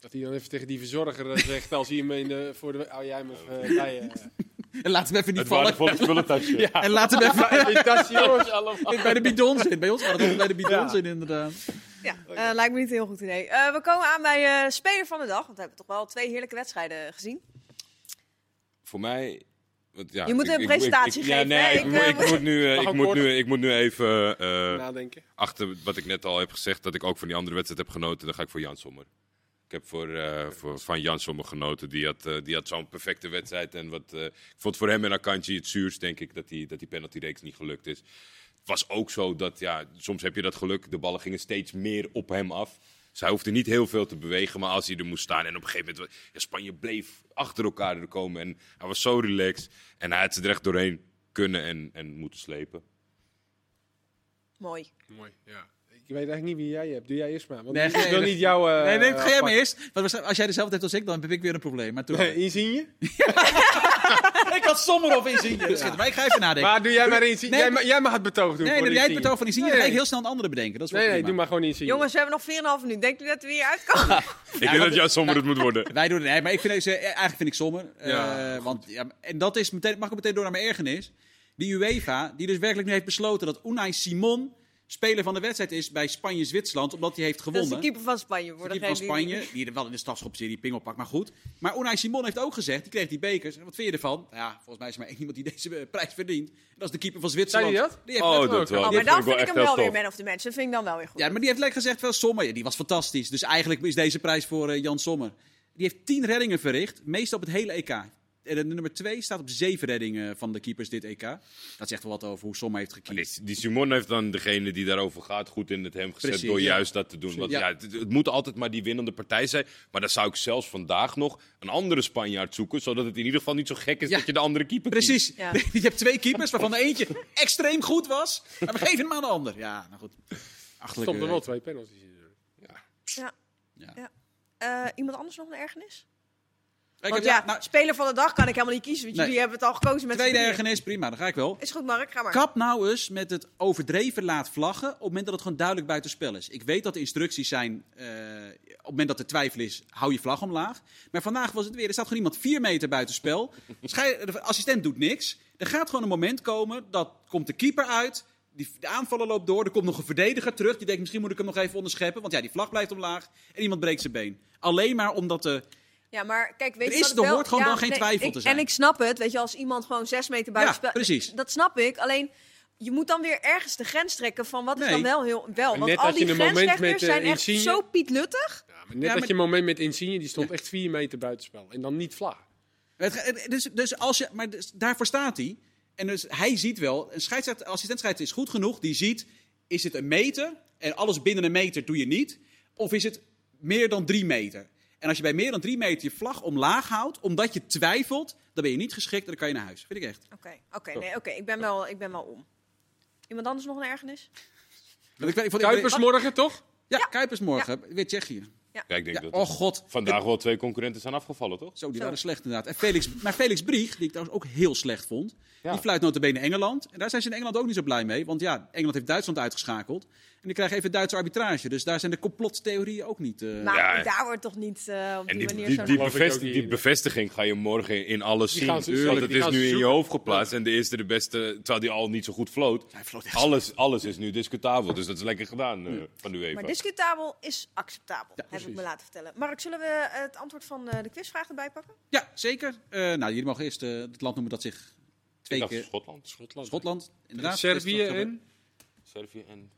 Dat hij dan even tegen die verzorger eh, zegt als hij hem in de, voor de... Oh, jij even eh, bij... En laat hem even niet Het vallen. waardevolle spullentasje. En laat hem even Die tas, jongens, allemaal. bij de bidons in. Bij ons waren het altijd bij de Ja. in, inderdaad. Ja, eh, lijkt me niet een heel goed idee. Eh, we komen aan bij eh, Speler van de Dag. Want we hebben toch wel twee heerlijke wedstrijden gezien. Voor mij... want ja, Je moet ik- een presentatie ik- ja, geven, nee, ik, moet- nu, ik moet nu, ik moet nu even eh, Nadenken. achter wat ik net al heb gezegd, dat ik ook van die andere wedstrijd heb genoten. Dan ga ik voor Jan Sommer. Ik heb voor, eh, voor, van Jan Sommer genoten. Die had, die had zo'n perfecte wedstrijd. En wat, eh, ik vond voor hem en Akanji het zuurst, denk ik, dat die, dat die penaltyreeks niet gelukt is. Het was ook zo dat, ja, soms heb je dat geluk. De ballen gingen steeds meer op hem af. Zij hoefde niet heel veel te bewegen, maar als hij er moest staan. En op een gegeven moment, ja, Spanje bleef achter elkaar er komen. En hij was zo relaxed. En hij had ze er echt doorheen kunnen en, en moeten slepen. Mooi. Mooi, ja. Ik weet eigenlijk niet wie jij hebt. Doe jij eerst maar. Want Nee, ik je- wil niet jouw... eh, nee, nee, ga jij maar eerst. Want als jij dezelfde hebt als ik, dan heb ik weer een probleem. Maar toen... Nee, Insigne? ik had Sommer of Insigne. Dus Maar ik ga even nadenken. Maar doe jij maar Insigne. Nee, jij, ma- jij mag het betoog doen nee, nee, jij het betoog van Insigne. Nee, Dan ga ik heel snel een andere bedenken. Dat is Nee, nee, doe maar gewoon Insigne. Jongens, we hebben nog 4,5 minuten. Denken jullie dat we hier uitkomen? Ik denk dat jouw sommer het moet worden. Wij doen het. Nee, maar ik vind eh, eigenlijk vind ik Sommer. Eh, Ja, want, ja, en dat is meteen, mag ik meteen door naar mijn ergernis. Die UEFA, die dus werkelijk nu heeft besloten dat Unai Simon speler van de wedstrijd is bij Spanje-Zwitserland, omdat hij heeft Dat is gewonnen. de keeper van Spanje. Voor De keeper van die- Spanje, die er wel in de strafschopserie pingel pakt, maar goed. Maar Unai Simon heeft ook gezegd, die kreeg die bekers. Wat vind je ervan? Ja, volgens mij is er maar één iemand die deze eh, prijs verdient. En dat is de keeper van Zwitserland. Zei hij dat? Die heeft Oh, dat wel. Oh, maar dan vind ik hem wel weer man of the match. Dat vind ik dan wel weer goed. Ja, maar die heeft lekker gezegd, wel Sommer. Ja, die was fantastisch. Dus eigenlijk is deze prijs voor eh, Jan Sommer. Die heeft tien reddingen verricht, meestal op het hele EK. En de nummer twee staat op zeven reddingen van de keepers dit EK. Dat zegt wel wat over hoe Sommer heeft Maar gekiepd. die, die Simon heeft dan degene die daarover gaat goed in het hem gezet Precies, door ja. juist dat te doen. Want Ja. ja, het, het moet altijd maar die winnende partij zijn. Maar dan zou ik zelfs vandaag nog een andere Spanjaard zoeken. Zodat het in ieder geval niet zo gek is Ja. dat je de andere keeper. Precies. Ja. Je hebt twee keepers, waarvan de eentje extreem goed was. Maar we geven hem aan de ander. Ja, nou goed. Achterlijke- Stond er wel twee penalties in. Ja. Ja. Ja. Eh, iemand anders nog een ergernis? Ik Want heb, ja, nou, speler van de dag kan ik helemaal niet kiezen. Want Nee. jullie hebben het al gekozen met tweede ergernis, prima, dan ga ik wel. Is goed, Mark. Ga maar. Kap nou eens met het overdreven laat vlaggen op het moment dat het gewoon duidelijk buitenspel is. Ik weet dat de instructies zijn, eh, op het moment dat er twijfel is, hou je vlag omlaag. Maar vandaag was het weer, er staat gewoon iemand vier meter buitenspel. Schij- De assistent doet niks. Er gaat gewoon een moment komen, dat komt de keeper uit, die, de aanvaller loopt door, er komt nog een verdediger terug. Die denkt, misschien moet ik hem nog even onderscheppen, want ja, die vlag blijft omlaag. En iemand breekt zijn been. Alleen maar omdat de... Ja, maar kijk, weet Er je is- wat ik er wel- hoort gewoon ja, dan geen twijfel ik- te zijn. En ik snap het, weet je, als iemand gewoon zes meter buiten Ja, spel... precies. Dat snap ik, alleen... Je moet dan weer ergens de grens trekken van wat is Nee. dan wel heel wel. Want net al die je grensrechters met, eh, zijn echt Insigne. zo pietluttig. Ja, maar net Ja, had maar- je een moment met Insigne, die stond echt vier meter buitenspel. En dan niet het- dus, dus als je, maar dus, daarvoor staat hij. En dus hij ziet wel, een scheidsrechter, assistent scheidsrechter is goed genoeg. Die ziet, is het een meter en alles binnen een meter doe je niet? Of is het meer dan drie meter? En als je bij meer dan drie meter je vlag omlaag houdt, omdat je twijfelt, dan ben je niet geschikt en dan kan je naar huis. Vind ik echt. Oké, oké, nee, oké. Ik ben wel, ik ben wel om. Iemand anders nog een ergernis? Want ik, Kuipers morgen, toch? ja, Kuipers morgen. Weer Tsjechië. Ja, ik denk Ja, dat oh god. vandaag wel twee concurrenten zijn afgevallen, toch? Zo, die Zo. waren slecht inderdaad. En Felix, maar Felix Brieg, die ik trouwens ook heel slecht vond, Ja. die fluit notabene Engeland. En daar zijn ze in Engeland ook niet zo blij mee. Want ja, Engeland heeft Duitsland uitgeschakeld. En die krijgen even Duitse arbitrage. Dus daar zijn de complottheorieën ook niet... eh, Maar Ja. daar wordt toch niet eh, op En die, die, manier die, zo... die, die in. bevestiging ga je morgen in alles Die zien. gaan ze- Want het is nu in je hoofd geplaatst. En de eerste de beste, terwijl die al niet zo goed floot. Alles, alles is nu discutabel. Dus dat is lekker gedaan eh, van de UEFA. Maar discutabel is acceptabel, heb ik me laten vertellen. Mark, zullen we het antwoord van eh, de quizvraag erbij pakken? Ja, zeker. Eh, nou, jullie mogen eerst eh, het land noemen dat zich twee keer... Schotland. Schotland. Schotland, inderdaad. Servië Dat en... Servië en...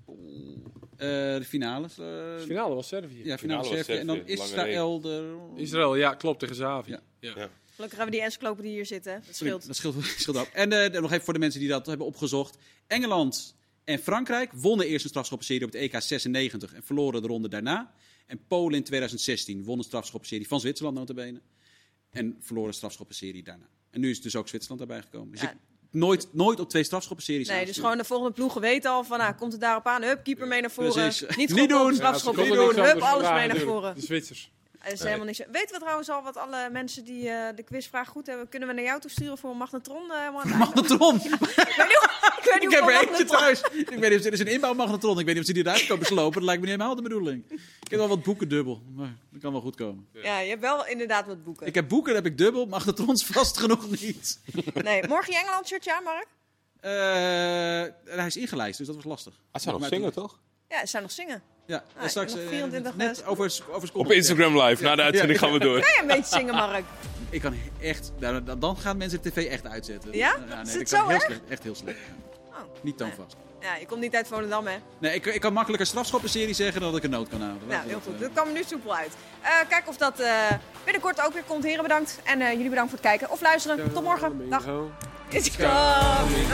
Eh, de finales. eh, De finale was Servië. ja, finale finale was Servië. En dan Israël. De... Israël, ja, klopt, tegen Zavi. Ja. Ja. Ja. Gelukkig hebben we die encyclopedie hier zitten. Dat scheelt. Dat scheelt, scheelt ook. En eh, dan nog even voor de mensen die dat hebben opgezocht. Engeland en Frankrijk wonnen eerst een strafschoppenserie op het EK 96 en verloren de ronde daarna. En Polen in 2016 won een strafschoppenserie van Zwitserland notabene. En verloren een strafschoppenserie daarna. En nu is dus ook Zwitserland daarbij gekomen. Dus Ja. ik, nooit, nooit op twee strafschoppenseries Nee, dus gewoon de volgende ploegen weten al van, nou, komt het daarop aan? Hup, keeper mee naar voren. Precies. Niet Niet gewoon doen. doen. Ja, strafschop, ze niet konden doen. Hup, alles mee naar voren. De Zwitsers. Dat is helemaal niks. Weten we trouwens al wat alle mensen die eh, de quizvraag goed hebben? Kunnen we naar jou toe sturen voor een magnetron? eh? Magnetron! ik weet niet ik weet niet Ik heb er eentje thuis. Ik weet niet of er is een inbouwmagnetron. Ik weet niet of ze die eruit komen slopen. Dat lijkt me niet helemaal de bedoeling. Ik heb wel wat boeken dubbel. Maar dat kan wel goed komen. Ja, je hebt wel inderdaad wat boeken. Ik heb boeken, heb ik dubbel. Magnetrons vast genoeg niet. Nee, morgen je Engeland shirtje aan, Mark? Eh, hij is ingelijst, dus dat was lastig. Hij zou nog zingen, toch? Ja, ze zijn nog zingen. Ja, Ah, en straks nog eh, 24 net eh, over, over Op Instagram live. Na de uitzending gaan we door. Kan je een beetje zingen, Mark? Ik kan echt, nou, dan- dan gaan mensen de tv echt uitzetten. Ja? Eh, Is het ik kan zo heel erg? slecht, echt heel slecht. ja. Oh, Niet toonvast. Ja, je komt niet uit Volendam, hè? Nee, ik, ik kan makkelijker strafschoppenserie zeggen dan dat ik een noot kan houden. Nou, Dat- heel goed. eh, Dat kwam er nu soepel uit. Eh kijk of dat eh, binnenkort ook weer komt. Heren, bedankt. En eh, jullie bedankt voor het kijken of luisteren. Tot morgen. Dag. It's coming.